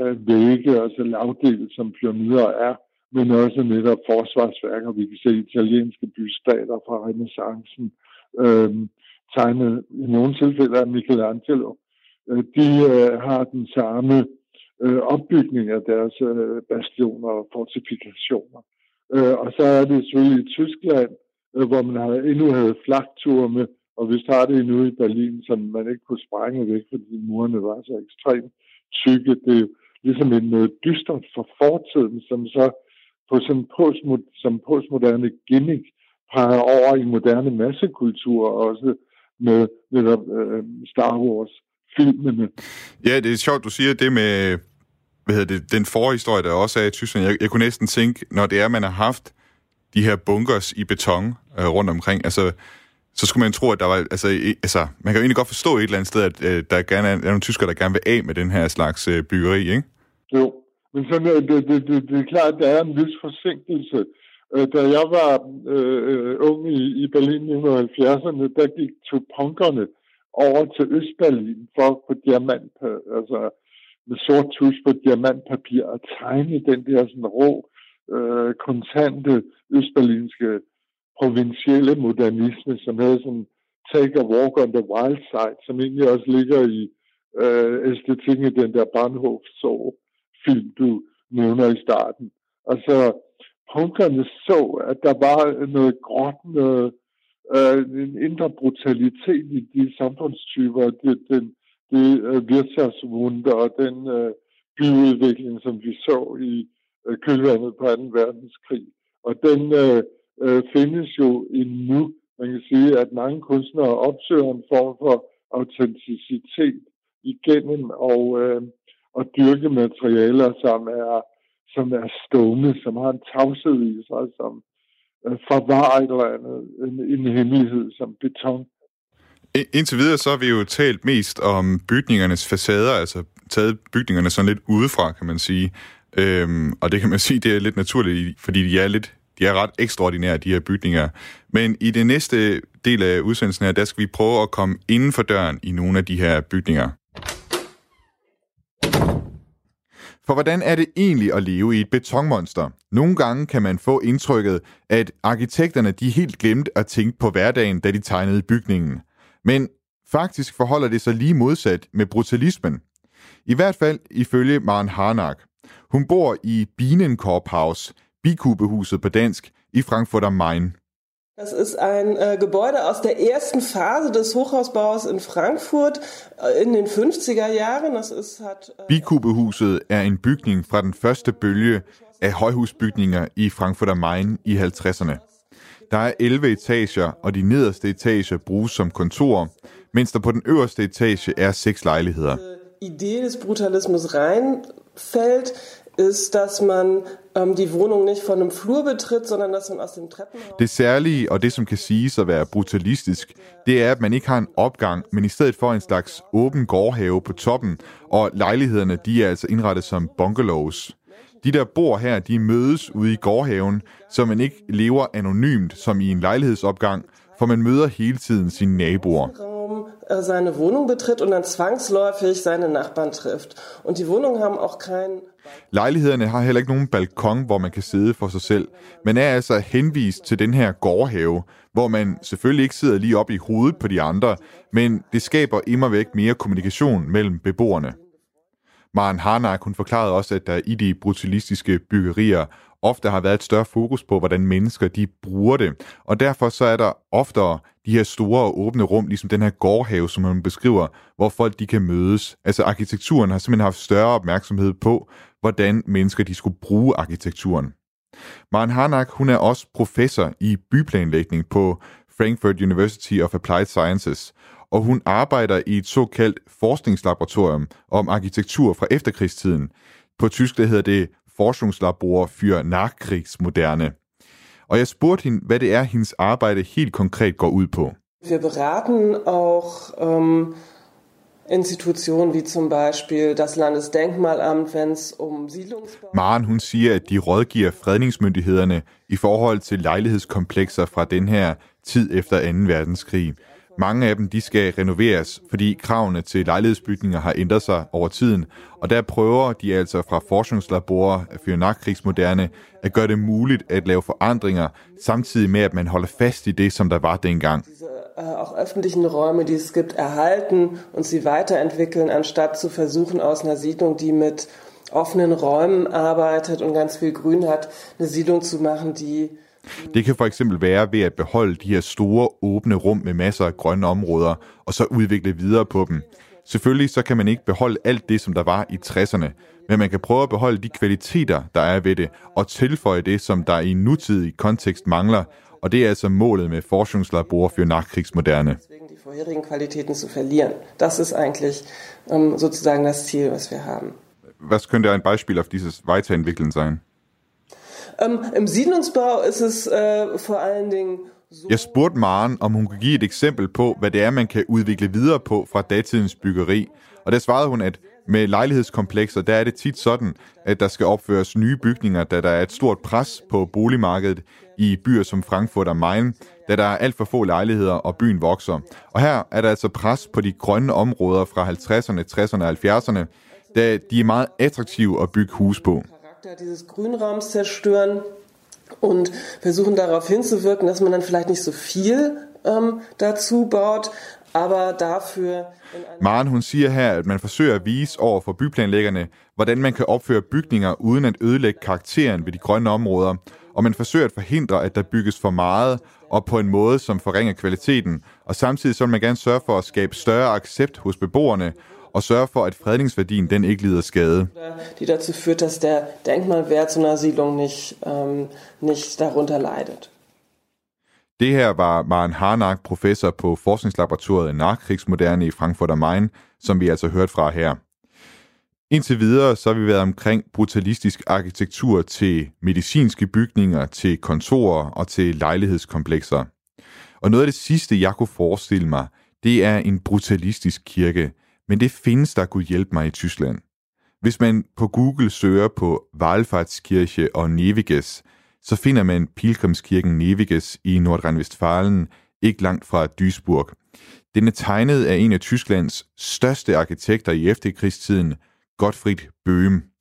øh, vægge, altså lavdel, som pyramider er men også netop forsvarsværker. Vi kan se italienske bystater fra renaissancen, øh, tegnet i nogle tilfælde af Michelangelo. Øh, de øh, har den samme øh, opbygning af deres øh, bastioner og fortifikationer. Øh, og så er det selvfølgelig i Tyskland, øh, hvor man havde, endnu havde flakturme, og vi har det endnu i Berlin, som man ikke kunne sprænge væk, fordi murene var så ekstremt tykke. Det er jo ligesom en noget dystert for fortiden, som så på sådan postmod, som postmoderne gimmick peger over i moderne massekultur også med netop øh, Star Wars filmene. Ja, det er sjovt, du siger det med hvad hedder det, den forhistorie, der også er i Tyskland. Jeg, jeg kunne næsten tænke, når det er, man har haft de her bunkers i beton øh, rundt omkring, altså, så skulle man tro, at der var, altså, altså, man kan jo egentlig godt forstå et eller andet sted, at øh, der gerne er, er nogle tyskere, der gerne vil af med den her slags øh, byggeri, ikke? Jo, men sådan, øh, det, det, det, det er klart, at der er en vis forsinkelse. Øh, da jeg var øh, ung i, i Berlin i 1970'erne, der gik to punkerne over til Østberlin for på diamant, øh, altså med sort tus på diamantpapir at tegne den der sådan rå, øh, kontante østberlinske provincielle modernisme, som havde sådan Take a Walk on the Wild Side, som egentlig også ligger i øh, æstetikken i den der Bahnhof så film, du nævner i starten. Altså, punkerne så, at der var noget gråt, noget, øh, en indre brutalitet i de samfundstyper, det, den, det øh, virksomhedsvunde og den øh, byudvikling, som vi så i øh, kølvandet på 2. verdenskrig. Og den øh, øh, findes jo endnu. Man kan sige, at mange kunstnere opsøger en form for autenticitet igennem og øh, og dyrke materialer, som er som er stående, som har en tavshed i sig, som øh, forvarer et eller andet, en, en hemmelighed som beton. Indtil videre så har vi jo talt mest om bygningernes facader, altså taget bygningerne sådan lidt udefra, kan man sige. Øhm, og det kan man sige, det er lidt naturligt, fordi de er lidt de er ret ekstraordinære, de her bygninger. Men i det næste del af udsendelsen her, der skal vi prøve at komme inden for døren i nogle af de her bygninger. For hvordan er det egentlig at leve i et betonmonster? Nogle gange kan man få indtrykket, at arkitekterne de helt glemt at tænke på hverdagen, da de tegnede bygningen. Men faktisk forholder det sig lige modsat med brutalismen. I hvert fald ifølge Maren Harnack. Hun bor i Bienenkorphaus, Bikubehuset på dansk, i Frankfurt am Main. Das ist ein äh, Gebäude aus der ersten Phase des Hochhausbaus in Frankfurt äh, in den 50er Jahren. Das ist, hat, äh Bikubehuset er en bygning fra den første bølge af højhusbygninger i Frankfurt am Main i 50'erne. Der er 11 etager, og de nederste etager bruges som kontor, mens der på den øverste etage er seks lejligheder. Idee des Brutalismus reinfällt, ist, dass man ähm, die Wohnung nicht von einem Flur betritt, sondern dass man aus dem Treppenhaus... Det særlige, og det som kan siges at være brutalistisk, det er, at man ikke har en opgang, men i stedet for en slags åben gårdhave på toppen, og lejlighederne, de er altså indrettet som bungalows. De der bor her, de mødes ude i gårdhaven, så man ikke lever anonymt som i en lejlighedsopgang, for man møder hele tiden sine naboer. Äh, seine Wohnung betritt und dann zwangsläufig seine Nachbarn trifft. Und die Wohnungen haben auch kein Lejlighederne har heller ikke nogen balkon, hvor man kan sidde for sig selv, men er altså henvist til den her gårdhave, hvor man selvfølgelig ikke sidder lige op i hovedet på de andre, men det skaber immer væk mere kommunikation mellem beboerne. Maren Harnak, hun forklarede også, at der i de brutalistiske byggerier ofte har været et større fokus på, hvordan mennesker de bruger det. Og derfor så er der oftere de her store og åbne rum, ligesom den her gårdhave, som man beskriver, hvor folk de kan mødes. Altså arkitekturen har simpelthen haft større opmærksomhed på, hvordan mennesker de skulle bruge arkitekturen. Maren Harnack, hun er også professor i byplanlægning på Frankfurt University of Applied Sciences, og hun arbejder i et såkaldt forskningslaboratorium om arkitektur fra efterkrigstiden. På tysk det hedder det Forschungslabor für Nachkriegsmoderne. Og jeg spurgte hende, hvad det er, hendes arbejde helt konkret går ud på. Wir beraten auch ähm, Institutionen wie zum Beispiel das Landesdenkmalamt, wenn es um Siedlungsbau... Maren, hun siger, at de rådgiver fredningsmyndighederne i forhold til lejlighedskomplekser fra den her tid efter 2. verdenskrig. Mange af dem de skal renoveres, fordi kravene til lejlighedsbygninger har ændret sig over tiden, og der prøver de altså fra forskningslaborer for nachkrigsmoderne at gøre det muligt at lave forandringer, samtidig med at man holder fast i det, som der var dengang. Äh, auch öffentlichen Räume, die es gibt, erhalten und sie weiterentwickeln, anstatt zu versuchen, aus einer Siedlung, die mit offenen Räumen arbeitet und ganz viel Grün hat, eine Siedlung zu machen, die det kan for eksempel være ved at beholde de her store åbne rum med masser af grønne områder, og så udvikle videre på dem. Selvfølgelig så kan man ikke beholde alt det, som der var i 60'erne, men man kan prøve at beholde de kvaliteter, der er ved det, og tilføje det, som der i nutidig kontekst mangler, og det er altså målet med Forschungslabor für Nachkriegsmoderne. Die vorherigen Qualitäten zu verlieren. Das ist eigentlich um, sozusagen das Ziel, was wir haben. Was könnte ein Beispiel auf dieses Weiterentwickeln sein? Im Siedlungsbau ist es äh, vor allen Dingen jeg spurgte Maren, om hun kunne give et eksempel på, hvad det er, man kan udvikle videre på fra datidens byggeri. Og der svarede hun, at med lejlighedskomplekser, der er det tit sådan, at der skal opføres nye bygninger, da der er et stort pres på boligmarkedet i byer som Frankfurt og Main, da der er alt for få lejligheder, og byen vokser. Og her er der altså pres på de grønne områder fra 50'erne, 60'erne og 70'erne, da de er meget attraktive at bygge hus på. Dieses Grünraums zerstören und versuchen darauf hinzuwirken, dass man dann vielleicht nicht so viel ähm, dazu baut, aber dafür... Maren hun siger her, at man forsøger at vise over for byplanlæggerne, hvordan man kan opføre bygninger uden at ødelægge karakteren ved de grønne områder, og man forsøger at forhindre, at der bygges for meget og på en måde, som forringer kvaliteten, og samtidig så vil man gerne sørge for at skabe større accept hos beboerne, og sørge for, at fredningsværdien den ikke lider skade. Die dazu führt, dass der Denkmalwert zu einer Siedlung nicht, ähm, nicht darunter leidet. Det her var Maren Harnak, professor på Forskningslaboratoriet Nachkrigsmoderne i Frankfurt am Main, som vi altså hørt fra her. Indtil videre så har vi været omkring brutalistisk arkitektur til medicinske bygninger, til kontorer og til lejlighedskomplekser. Og noget af det sidste, jeg kunne forestille mig, det er en brutalistisk kirke, men det findes der kunne hjælpe mig i Tyskland. Hvis man på Google søger på Wallfahrtskirche og Neviges, så finder man Pilgrimskirken Neviges i Nordrhein-Westfalen, ikke langt fra Duisburg. Den er tegnet af en af Tysklands største arkitekter i efterkrigstiden, Gottfried Böhm.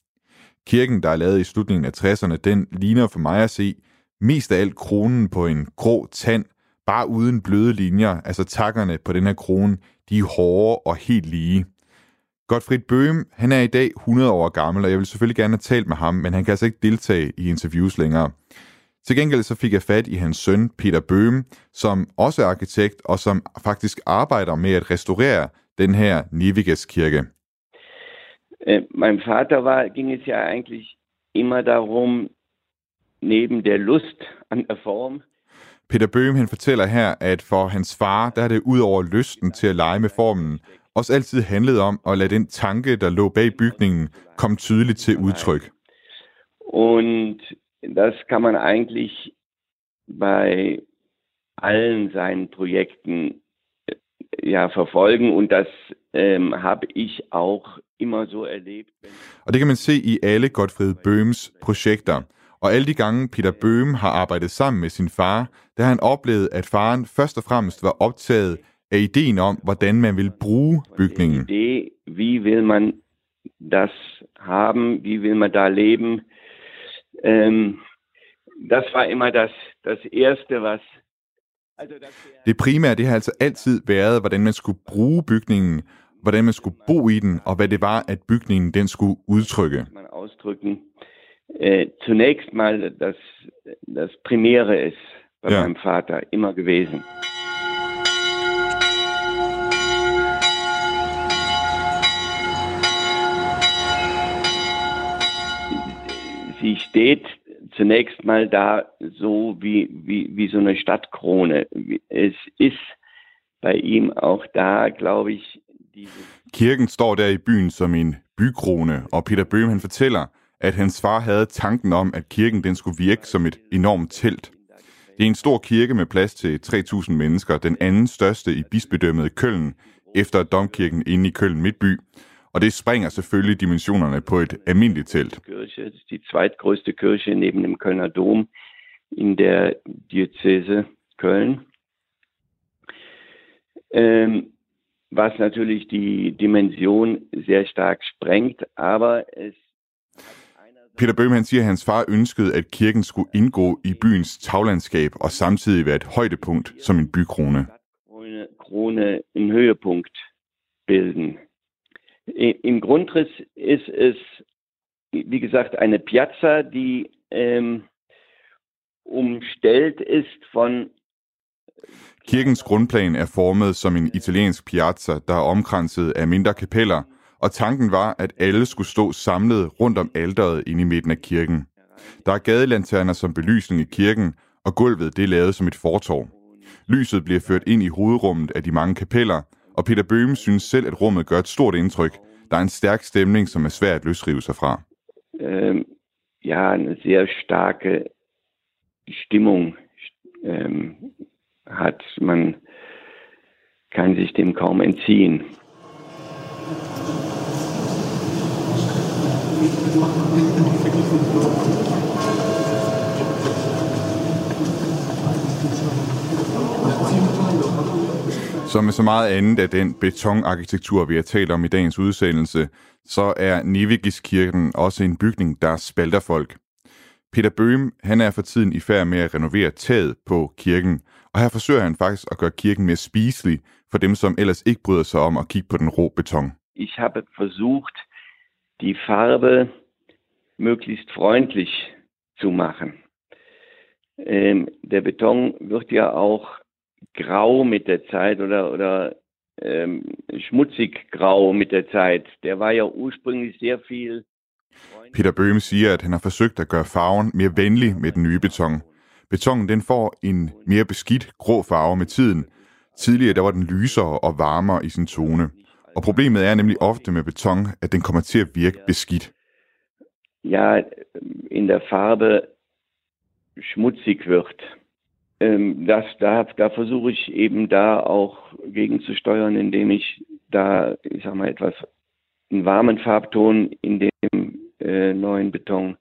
Kirken, der er lavet i slutningen af 60'erne, den ligner for mig at se mest af alt kronen på en grå tand, bare uden bløde linjer. Altså takkerne på den her krone, de er hårde og helt lige. Gottfried Böhm, han er i dag 100 år gammel, og jeg vil selvfølgelig gerne have talt med ham, men han kan altså ikke deltage i interviews længere. Til gengæld så fik jeg fat i hans søn, Peter Böhm, som også er arkitekt, og som faktisk arbejder med at restaurere den her Niviges kirke. Äh, øh, meinem Vater war, ging es ja eigentlich immer darum, neben der Lust an der Form, Peter Bøhm han fortæller her, at for hans far, der er det ud over lysten til at lege med formen, også altid handlet om at lade den tanke, der lå bag bygningen, komme tydeligt til udtryk. Und das kann man eigentlich bei allen seinen Projekten ja, verfolgen und das ähm, habe ich auch immer so erlebt. Og det kan man se i alle Gottfried Bøhms projekter. Og alle de gange Peter Bøhm har arbejdet sammen med sin far, der har han oplevet, at faren først og fremmest var optaget af ideen om, hvordan man vil bruge bygningen. Idee, wie will man das haben, wie will man da leben. Ähm, das war immer das, das Erste, was det primære det har altså altid været, hvordan man skulle bruge bygningen, hvordan man skulle bo i den, og hvad det var, at bygningen den skulle udtrykke. Man ausdrücken. Äh, zunächst mal das, das Primäre ist bei ja. meinem Vater immer gewesen. Sie steht zunächst mal da so wie, wie, wie so eine Stadtkrone. Es ist bei ihm auch da, glaube ich, Kirken står der i byen som en bykrone, og Peter Bøhm han fortæller, at hans far havde tanken om, at kirken den skulle virke som et enormt telt. Det er en stor kirke med plads til 3.000 mennesker, den anden største i bispedømmet Køln, efter domkirken inde i Køln Midtby, og det springer selvfølgelig dimensionerne på et almindeligt telt. Kirche, das die zweitgrößte Kirche neben dem Kölner Dom in der Diözese Köln. Ähm, was natürlich die Dimension sehr stark sprengt, aber es Peter Bøhm han siger, at hans far ønskede, at kirken skulle indgå i byens taglandskab og samtidig være et højdepunkt som en bykrone. Krone en Höhepunkt bilden. Im Grundriss ist es, wie gesagt, eine Piazza, die ähm, umstellt ist von Kirkens grundplan er formet som en italiensk piazza, der er omkranset af mindre kapeller, og tanken var, at alle skulle stå samlet rundt om alderet inde i midten af kirken. Der er gadelanterner som belysning i kirken, og gulvet det er lavet som et fortorv. Lyset bliver ført ind i hovedrummet af de mange kapeller, og Peter Bøhm synes selv, at rummet gør et stort indtryk. Der er en stærk stemning, som er svær at løsrive sig fra. Ähm, ja, en sehr starke øh, Stimmung Øhm, hat. Man kann sich dem kaum entziehen. Som med så meget andet af den betonarkitektur, vi har talt om i dagens udsendelse, så er Nivigiskirken også en bygning, der spalter folk. Peter Bøhm, han er for tiden i færd med at renovere taget på kirken, og her forsøger han faktisk at gøre kirken mere spiselig for dem, som ellers ikke bryder sig om at kigge på den rå beton. Ich habe versucht, die Farbe möglichst freundlich zu machen. Ähm, der Beton wird ja auch grau mit der Zeit oder, oder ähm, schmutzig grau mit der Zeit. Der war ja ursprünglich sehr viel. Peter Bøhm siger, at han har forsøgt at gøre farven mere venlig med den nye beton. Betongen den får en mere beskidt grå farve med tiden. Tidligere der var den lysere og varmere i sin tone. Og problemet er nemlig ofte med beton, at den kommer til at virke beskidt. Ja, in der Farbe schmutzig wird. Ähm, das, da, da versuche ich eben da auch gegenzusteuern, indem ich da, ich sag mal, etwas einen warmen Farbton in dem äh, neuen Beton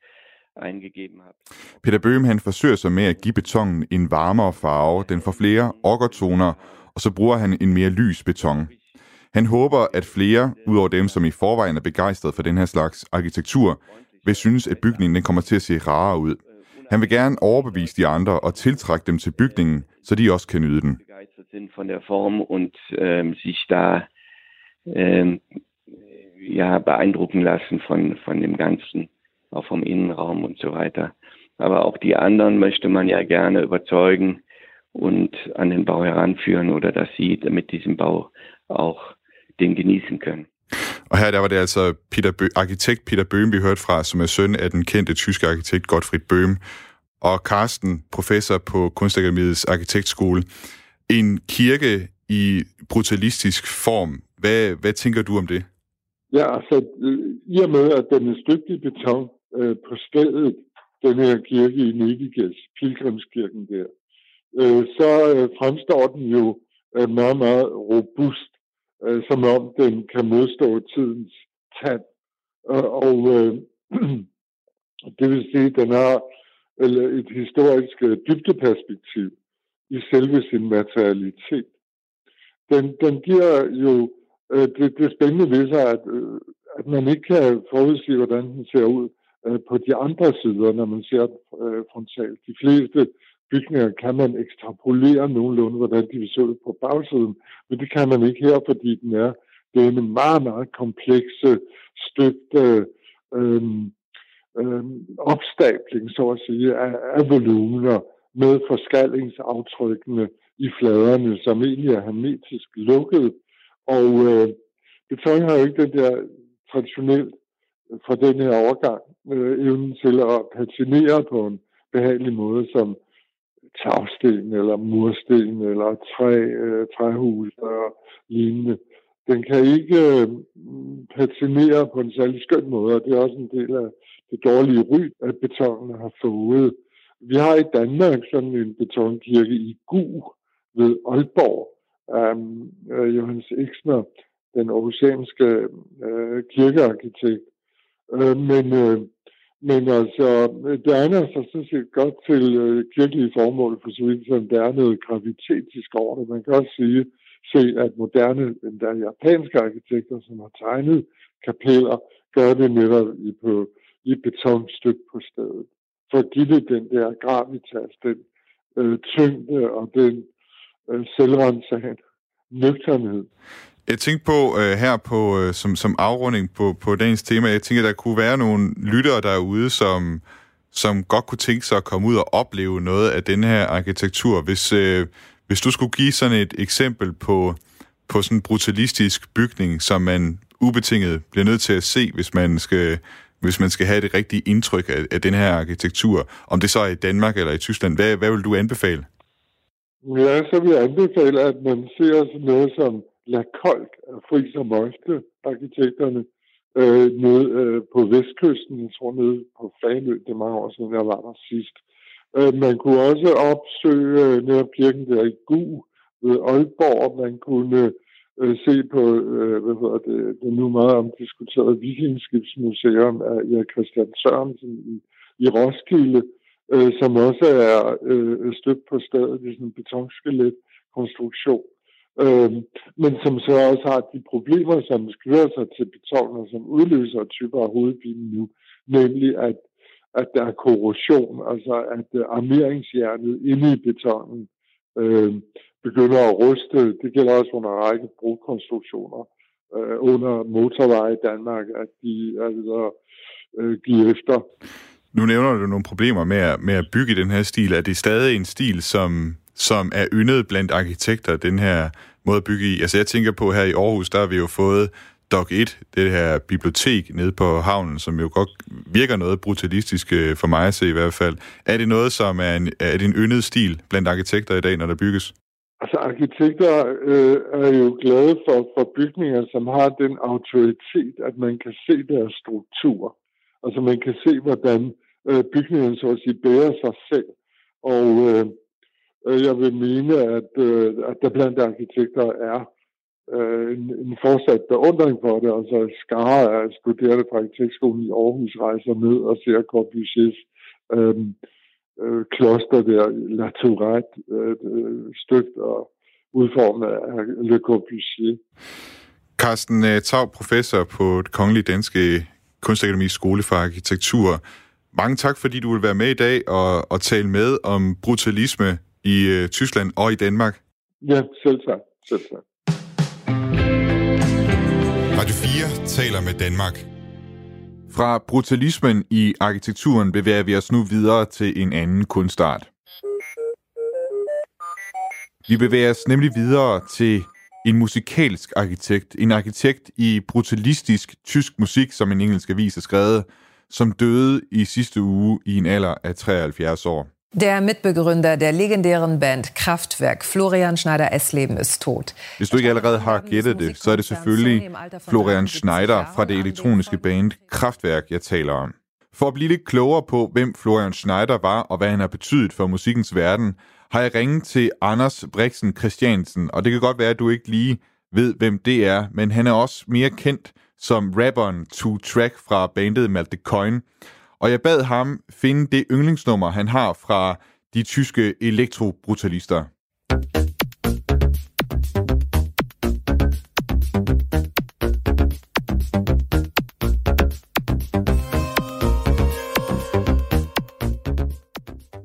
eingegeben habe. Peter Bøhm han forsøger sig med at give betongen en varmere farve. Den får flere okkertoner, og så bruger han en mere lys beton. Han håber, at flere, udover dem, som i forvejen er begejstret for den her slags arkitektur, vil synes, at bygningen den kommer til at se rarere ud. Han vil gerne overbevise de andre og tiltrække dem til bygningen, så de også kan nyde den. Sind von øh, der øh, Form und ähm, sich da ähm, ja, beeindrucken lassen von, von dem Ganzen, auch vom Innenraum und so weiter. Aber auch die anderen möchte man ja gerne überzeugen und an den Bau heranführen oder dass sie mit diesem Bau auch den genießen können. Og her der var det altså Peter Bø, arkitekt Peter Bøhm, vi hørte fra, som er søn af den kendte tyske arkitekt Gottfried Bøhm, og Carsten, professor på Kunstakademiets arkitektskole. En kirke i brutalistisk form. Hvad, hvad tænker du om det? Ja, altså i og med, at den er støbt i beton øh, på stedet, den her kirke i Nediges, pilgrimskirken der, øh, så øh, fremstår den jo øh, meget, meget robust, øh, som om den kan modstå tidens tand. Øh, og øh, det vil sige, at den har eller et historisk øh, dybdeperspektiv i selve sin materialitet. Den, den giver jo øh, det, det spændende ved sig, at, øh, at man ikke kan forudsige, hvordan den ser ud øh, på de andre sider, når man ser den øh, frontalt. De fleste bygninger kan man ekstrapolere nogenlunde, hvordan de vil se ud på bagsiden, men det kan man ikke her, fordi den er, det er en meget, meget komplekse, øh, støbte øh, øh, øh, opstabling, så at sige, af, af volumener med forskallingsaftrykkene i fladerne, som egentlig er hermetisk lukket. Og øh, beton har jo ikke den der traditionelt øh, fra den her overgang øh, evnen til at patinere på en behagelig måde, som tagsten eller mursten eller træ, øh, træhus og lignende. Den kan ikke øh, patinere på en særlig skøn måde, og det er også en del af det dårlige ry, at betonen har fået. Vi har i Danmark sådan en betonkirke i Gu ved Aalborg. Um, øh, Johannes Exner, den oceanske øh, kirkearkitekt. Øh, men, øh, men altså, det egner sig sådan set godt til øh, kirkelige formål, for så vidt som der er noget gravitetisk over det. Man kan også sige, se, at moderne, endda japanske arkitekter, som har tegnet kapeller, gør det netop i, på, i betonstykke på stedet. For at give det den der gravitas, den øh, tyngde og den øh, selvrensagende nøgternhed. Jeg tænkte på øh, her på øh, som, som afrunding på, på dagens tema, jeg tænker, der kunne være nogle lyttere derude, som, som godt kunne tænke sig at komme ud og opleve noget af den her arkitektur. Hvis, øh, hvis du skulle give sådan et eksempel på, på sådan en brutalistisk bygning, som man ubetinget bliver nødt til at se, hvis man skal, hvis man skal have det rigtige indtryk af, af den her arkitektur, om det så er i Danmark eller i Tyskland, hvad, hvad vil du anbefale? Ja, så vil jeg anbefale, at man ser sådan noget som La Kolk af Friis og Møste, arkitekterne, øh, nede øh, på vestkysten, jeg tror nede på Fanø, det er mange år siden, jeg var der sidst. Øh, man kunne også opsøge øh, netop kirken der i Gu ved Aalborg, man kunne øh, se på, øh, hvad hedder det, det nu meget omdiskuterede vikingskibsmuseum af Erik Christian Sørensen i, i Roskilde, øh, som også er øh, støbt på stedet i sådan en betonskelet konstruktion. Øh, men som så også har de problemer, som skylder sig til beton, og som udløser typer af hovedpine nu, nemlig at, at der er korrosion, altså at uh, armeringsjernet inde i betonen øh, begynder at ruste. Det gælder også under en række brokonstruktioner øh, under motorveje i Danmark, at de altså, øh, giver efter. Nu nævner du nogle problemer med at, med at bygge den her stil. Er det stadig en stil, som, som er yndet blandt arkitekter, den her måde at bygge i? Altså jeg tænker på her i Aarhus, der har vi jo fået Dok 1, det her bibliotek nede på havnen, som jo godt virker noget brutalistisk øh, for mig at se i hvert fald. Er det noget, som er, en, er det en yndet stil blandt arkitekter i dag, når der bygges? altså arkitekter øh, er jo glade for, for bygninger, som har den autoritet, at man kan se deres struktur. Altså man kan se, hvordan øh, bygningen så at sige bærer sig selv. Og øh Øh, jeg vil mene, at, øh, at der blandt arkitekter er øh, en, en fortsat beundring for det. Altså skare af studerende fra arkitektskolen i Aarhus rejser ned og ser Corbusiers øh, øh, kloster der, La Tourette, øh, øh støbt og udformet af Le Corbusier. Carsten øh, Tav, professor på det Kongelige Danske Kunstakademi Skole for Arkitektur. Mange tak, fordi du vil være med i dag og, og tale med om brutalisme i uh, Tyskland og i Danmark. Ja, selv tak. Selv tak. Radio 4 taler med Danmark. Fra brutalismen i arkitekturen bevæger vi os nu videre til en anden kunstart. Vi bevæger os nemlig videre til en musikalsk arkitekt, en arkitekt i brutalistisk tysk musik, som en engelsk avis har skrevet, som døde i sidste uge i en alder af 73 år. Der Mitbegründer der legendären Band Kraftwerk, Florian Schneider-Esleben, ist tot. Hvis du ikke allerede har gættet det, så er det selvfølgelig Florian Schneider fra det elektroniske band Kraftwerk, jeg taler om. For at blive lidt klogere på, hvem Florian Schneider var og hvad han har betydet for musikkens verden, har jeg ringet til Anders Brixen Christiansen, og det kan godt være, at du ikke lige ved, hvem det er, men han er også mere kendt som rapperen To Track fra bandet Malte Coin. Og jeg bad ham finde det yndlingsnummer, han har fra de tyske elektrobrutalister.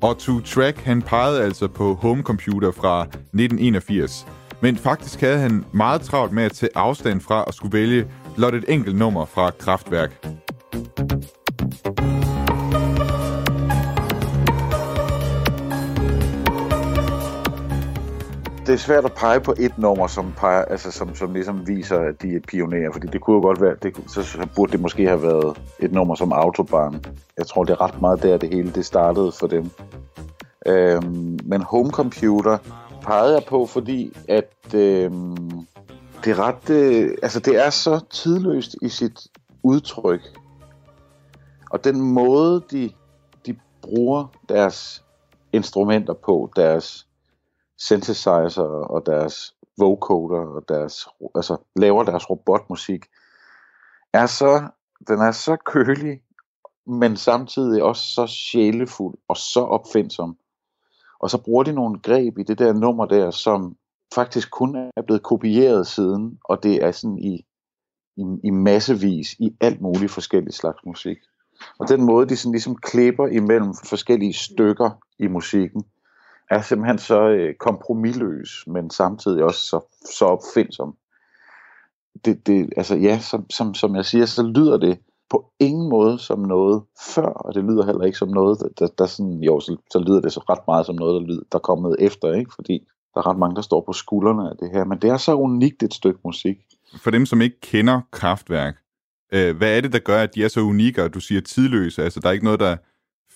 Og To Track, han pegede altså på homecomputer fra 1981. Men faktisk havde han meget travlt med at tage afstand fra at skulle vælge blot et enkelt nummer fra Kraftværk. Det er svært at pege på et nummer, som, peger, altså, som, som ligesom viser, at de er pionerer, fordi det kunne jo godt være, det, så burde det måske have været et nummer som Autobahn. Jeg tror, det er ret meget der, det hele det startede for dem. Øhm, men Home Computer pegede jeg på, fordi at øhm, det er ret, øh, altså det er så tidløst i sit udtryk. Og den måde, de, de bruger deres instrumenter på, deres synthesizer og deres vocoder og deres, altså laver deres robotmusik, er så, den er så kølig, men samtidig også så sjælefuld og så opfindsom. Og så bruger de nogle greb i det der nummer der, som faktisk kun er blevet kopieret siden, og det er sådan i, i, i massevis i alt muligt forskellige slags musik. Og den måde, de sådan ligesom klipper imellem forskellige stykker i musikken, er simpelthen så øh, kompromilløs, men samtidig også så, så opfindsom. Det, det, altså ja, som, som, som jeg siger, så lyder det på ingen måde som noget før, og det lyder heller ikke som noget, der, der, der sådan, jo, så, så lyder det så ret meget som noget, der, lyder, der er kommet efter, ikke? fordi der er ret mange, der står på skuldrene af det her, men det er så unikt et stykke musik. For dem, som ikke kender kraftværk, øh, hvad er det, der gør, at de er så unikke, og du siger tidløse? Altså, der er ikke noget, der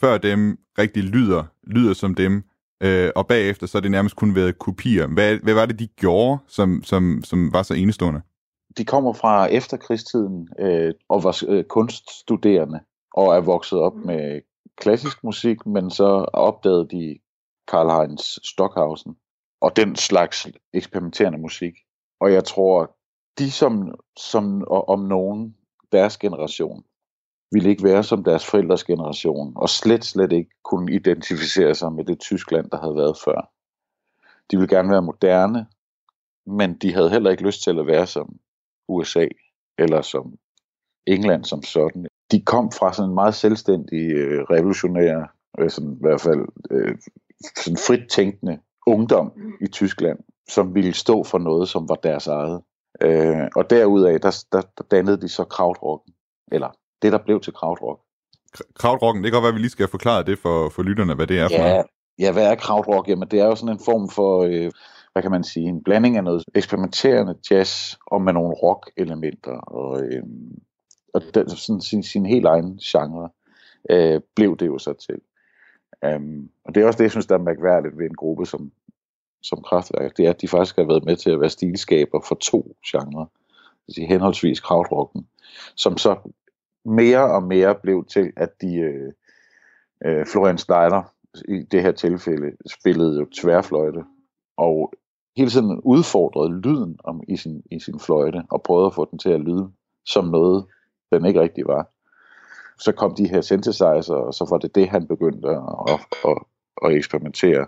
før dem rigtig lyder, lyder som dem, øh, og bagefter så er det nærmest kun været kopier. Hvad, hvad var det, de gjorde, som, som, som var så enestående? De kommer fra efterkrigstiden øh, og var øh, kunststuderende og er vokset op med klassisk musik, men så opdagede de Karl-Heinz Stockhausen og den slags eksperimenterende musik. Og jeg tror, de som, som om nogen, deres generation, ville ikke være som deres forældres generation, og slet, slet ikke kunne identificere sig med det Tyskland, der havde været før. De ville gerne være moderne, men de havde heller ikke lyst til at være som USA, eller som England som sådan. De kom fra sådan en meget selvstændig, øh, revolutionær, øh, sådan i hvert fald øh, sådan frit tænkende ungdom i Tyskland, som ville stå for noget, som var deres eget. Øh, og derudaf, der, der, der dannede de så krautrocken, eller det, der blev til krautrock. Krautrocken, det kan godt være, at vi lige skal forklare det for, for lytterne, hvad det er for ja, noget. Ja, hvad er krautrock? Jamen, det er jo sådan en form for, øh, hvad kan man sige, en blanding af noget eksperimenterende jazz og med nogle rock-elementer. Og, øh, og det, sådan sin, sin helt egen genre øh, blev det jo så til. Um, og det er også det, jeg synes, der er mærkværdigt ved en gruppe som som kraftværk, det er, at de faktisk har været med til at være stilskaber for to genrer. Altså henholdsvis krautrocken, som så mere og mere blev til, at de øh, øh, Florian Schneider i det her tilfælde spillede jo tværfløjte, og hele tiden udfordrede lyden om, i, sin, i sin fløjte, og prøvede at få den til at lyde som noget, den ikke rigtig var. Så kom de her synthesizer, og så var det det, han begyndte at, at, at, at eksperimentere.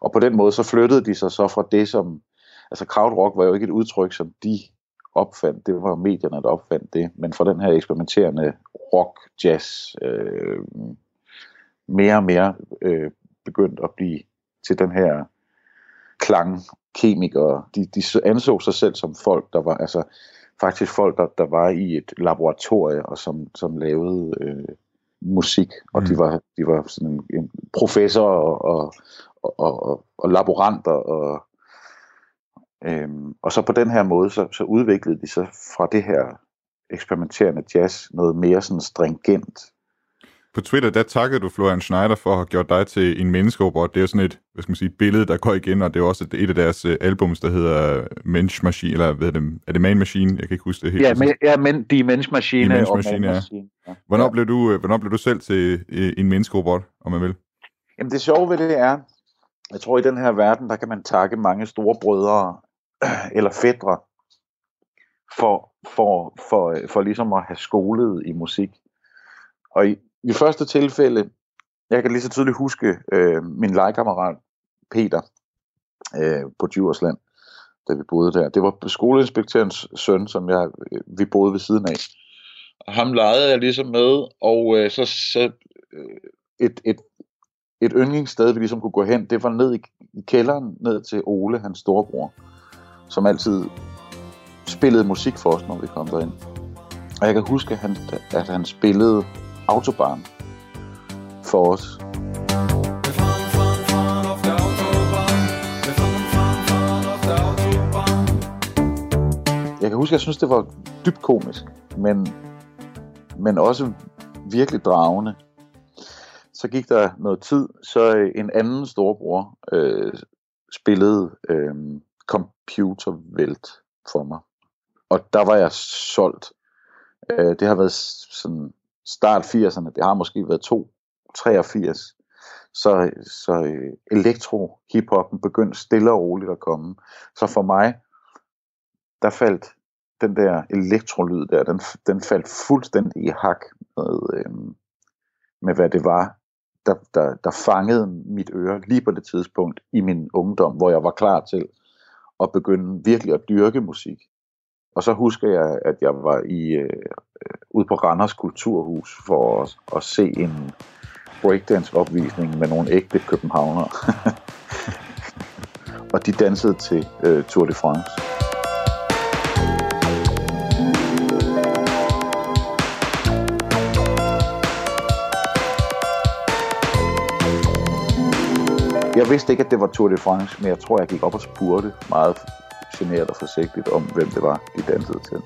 Og på den måde, så flyttede de sig så fra det, som... Altså, krautrock var jo ikke et udtryk, som de opfandt. Det var medierne, der opfandt det. Men fra den her eksperimenterende rock, jazz, øh, mere og mere øh, begyndt at blive til den her klang kemikere. De, de anså sig selv som folk, der var altså faktisk folk, der, der var i et laboratorie og som, som lavede øh, musik, og mm. de var de var sådan en, en professor og, og, og, og, og laboranter og øhm, og så på den her måde så, så udviklede de sig fra det her eksperimenterende jazz noget mere sådan stringent på Twitter, der takkede du Florian Schneider for at have gjort dig til en menneskerobot. Det er jo sådan et, hvad skal man sige, billede, der går igen, og det er også et, et af deres uh, albums, der hedder Mensch Machine, eller hvad er det, er det Man Machine? Jeg kan ikke huske det helt. Ja, men, ja men de Mensch Machine, Mensch Machine, ja. Machine. Ja. Hvornår, ja. Blev du, øh, hvornår blev du selv til uh, en menneskerobot, om man vil? Jamen det sjove ved det er, jeg tror i den her verden, der kan man takke mange store brødre eller fædre for, for, for, øh, for ligesom at have skolet i musik. Og i, i første tilfælde, jeg kan lige så tydeligt huske øh, min legekammerat Peter øh, på Djursland, da vi boede der. Det var skoleinspektørens søn, som jeg, øh, vi boede ved siden af. Og ham legede jeg ligesom med, og øh, så, så øh, et, et, et yndlingssted, vi ligesom kunne gå hen, det var ned i, i kælderen, ned til Ole, hans storebror, som altid spillede musik for os, når vi kom derind. Og jeg kan huske, at han, at han spillede Autobahn for os. Jeg kan huske, at jeg synes, det var dybt komisk, men, men også virkelig dragende. Så gik der noget tid, så en anden storebror øh, spillede øh, computervælt for mig. Og der var jeg solgt. Øh, det har været sådan start 80'erne, det har måske været 2, 83, så, så øh, elektro hiphoppen begyndte stille og roligt at komme. Så for mig, der faldt den der elektrolyd der, den, den faldt fuldstændig i hak med, øh, med hvad det var, der, der, der fangede mit øre lige på det tidspunkt i min ungdom, hvor jeg var klar til at begynde virkelig at dyrke musik. Og så husker jeg, at jeg var i øh, øh ude på Randers Kulturhus for at, at se en breakdance-opvisning med nogle ægte københavnere. og de dansede til øh, Tour de France. Jeg vidste ikke, at det var Tour de France, men jeg tror, jeg gik op og spurgte meget generet og forsigtigt om, hvem det var, de dansede til.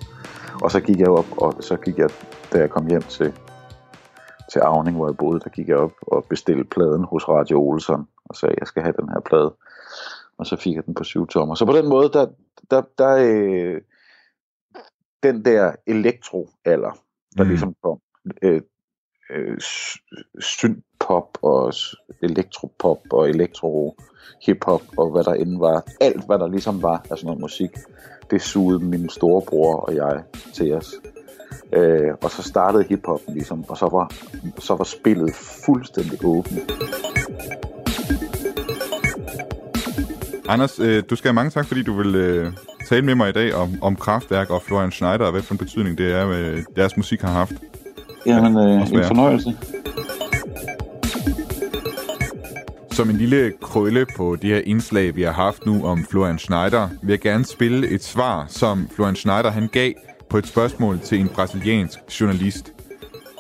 Og så gik jeg op, og så gik jeg, da jeg kom hjem til, til Avning, hvor jeg boede, der gik jeg op og bestilte pladen hos Radio Olsen, og sagde, jeg skal have den her plade. Og så fik jeg den på syv tommer. Så på den måde, der, der, der øh, den der elektro-alder, der mm. ligesom kom, øh, øh, synthpop og elektropop og elektro hiphop og hvad der end var. Alt hvad der ligesom var af sådan noget musik, det sugede min storebror og jeg til os. Øh, og så startede hiphoppen ligesom, og så var, så var spillet fuldstændig åbent. Anders, øh, du skal have mange tak, fordi du vil øh, tale med mig i dag om, om Kraftværk og Florian Schneider, og hvad for en betydning det er, øh, deres musik har haft. Jamen, øh, en fornøjelse. Som en lille krølle på det her indslag, vi har haft nu om Florian Schneider, vil jeg gerne spille et svar, som Florian Schneider han gav på et spørgsmål til en brasiliansk journalist.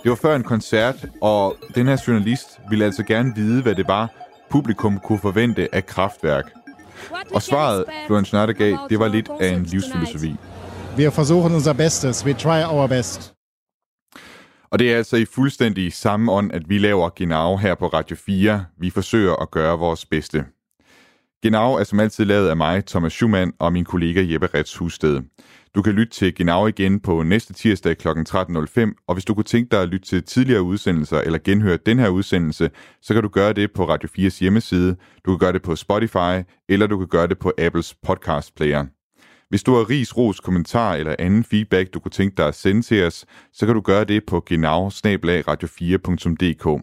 Det var før en koncert, og den her journalist ville altså gerne vide, hvad det var, publikum kunne forvente af kraftværk. Og svaret, Florian Schneider gav, det var lidt af en livsfilosofi. Vi versuchen unser Bestes. We try our best. Og det er altså i fuldstændig samme ånd, at vi laver Genau her på Radio 4. Vi forsøger at gøre vores bedste. Genau er som altid lavet af mig, Thomas Schumann, og min kollega Jeppe Rets Husted. Du kan lytte til Genau igen på næste tirsdag kl. 13.05, og hvis du kunne tænke dig at lytte til tidligere udsendelser eller genhøre den her udsendelse, så kan du gøre det på Radio 4's hjemmeside, du kan gøre det på Spotify, eller du kan gøre det på Apples podcast player. Hvis du har ris, ros, kommentar eller anden feedback, du kunne tænke dig at sende til os, så kan du gøre det på genau radio4.dk.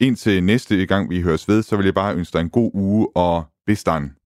Indtil næste gang vi høres ved, så vil jeg bare ønske dig en god uge og bis dann.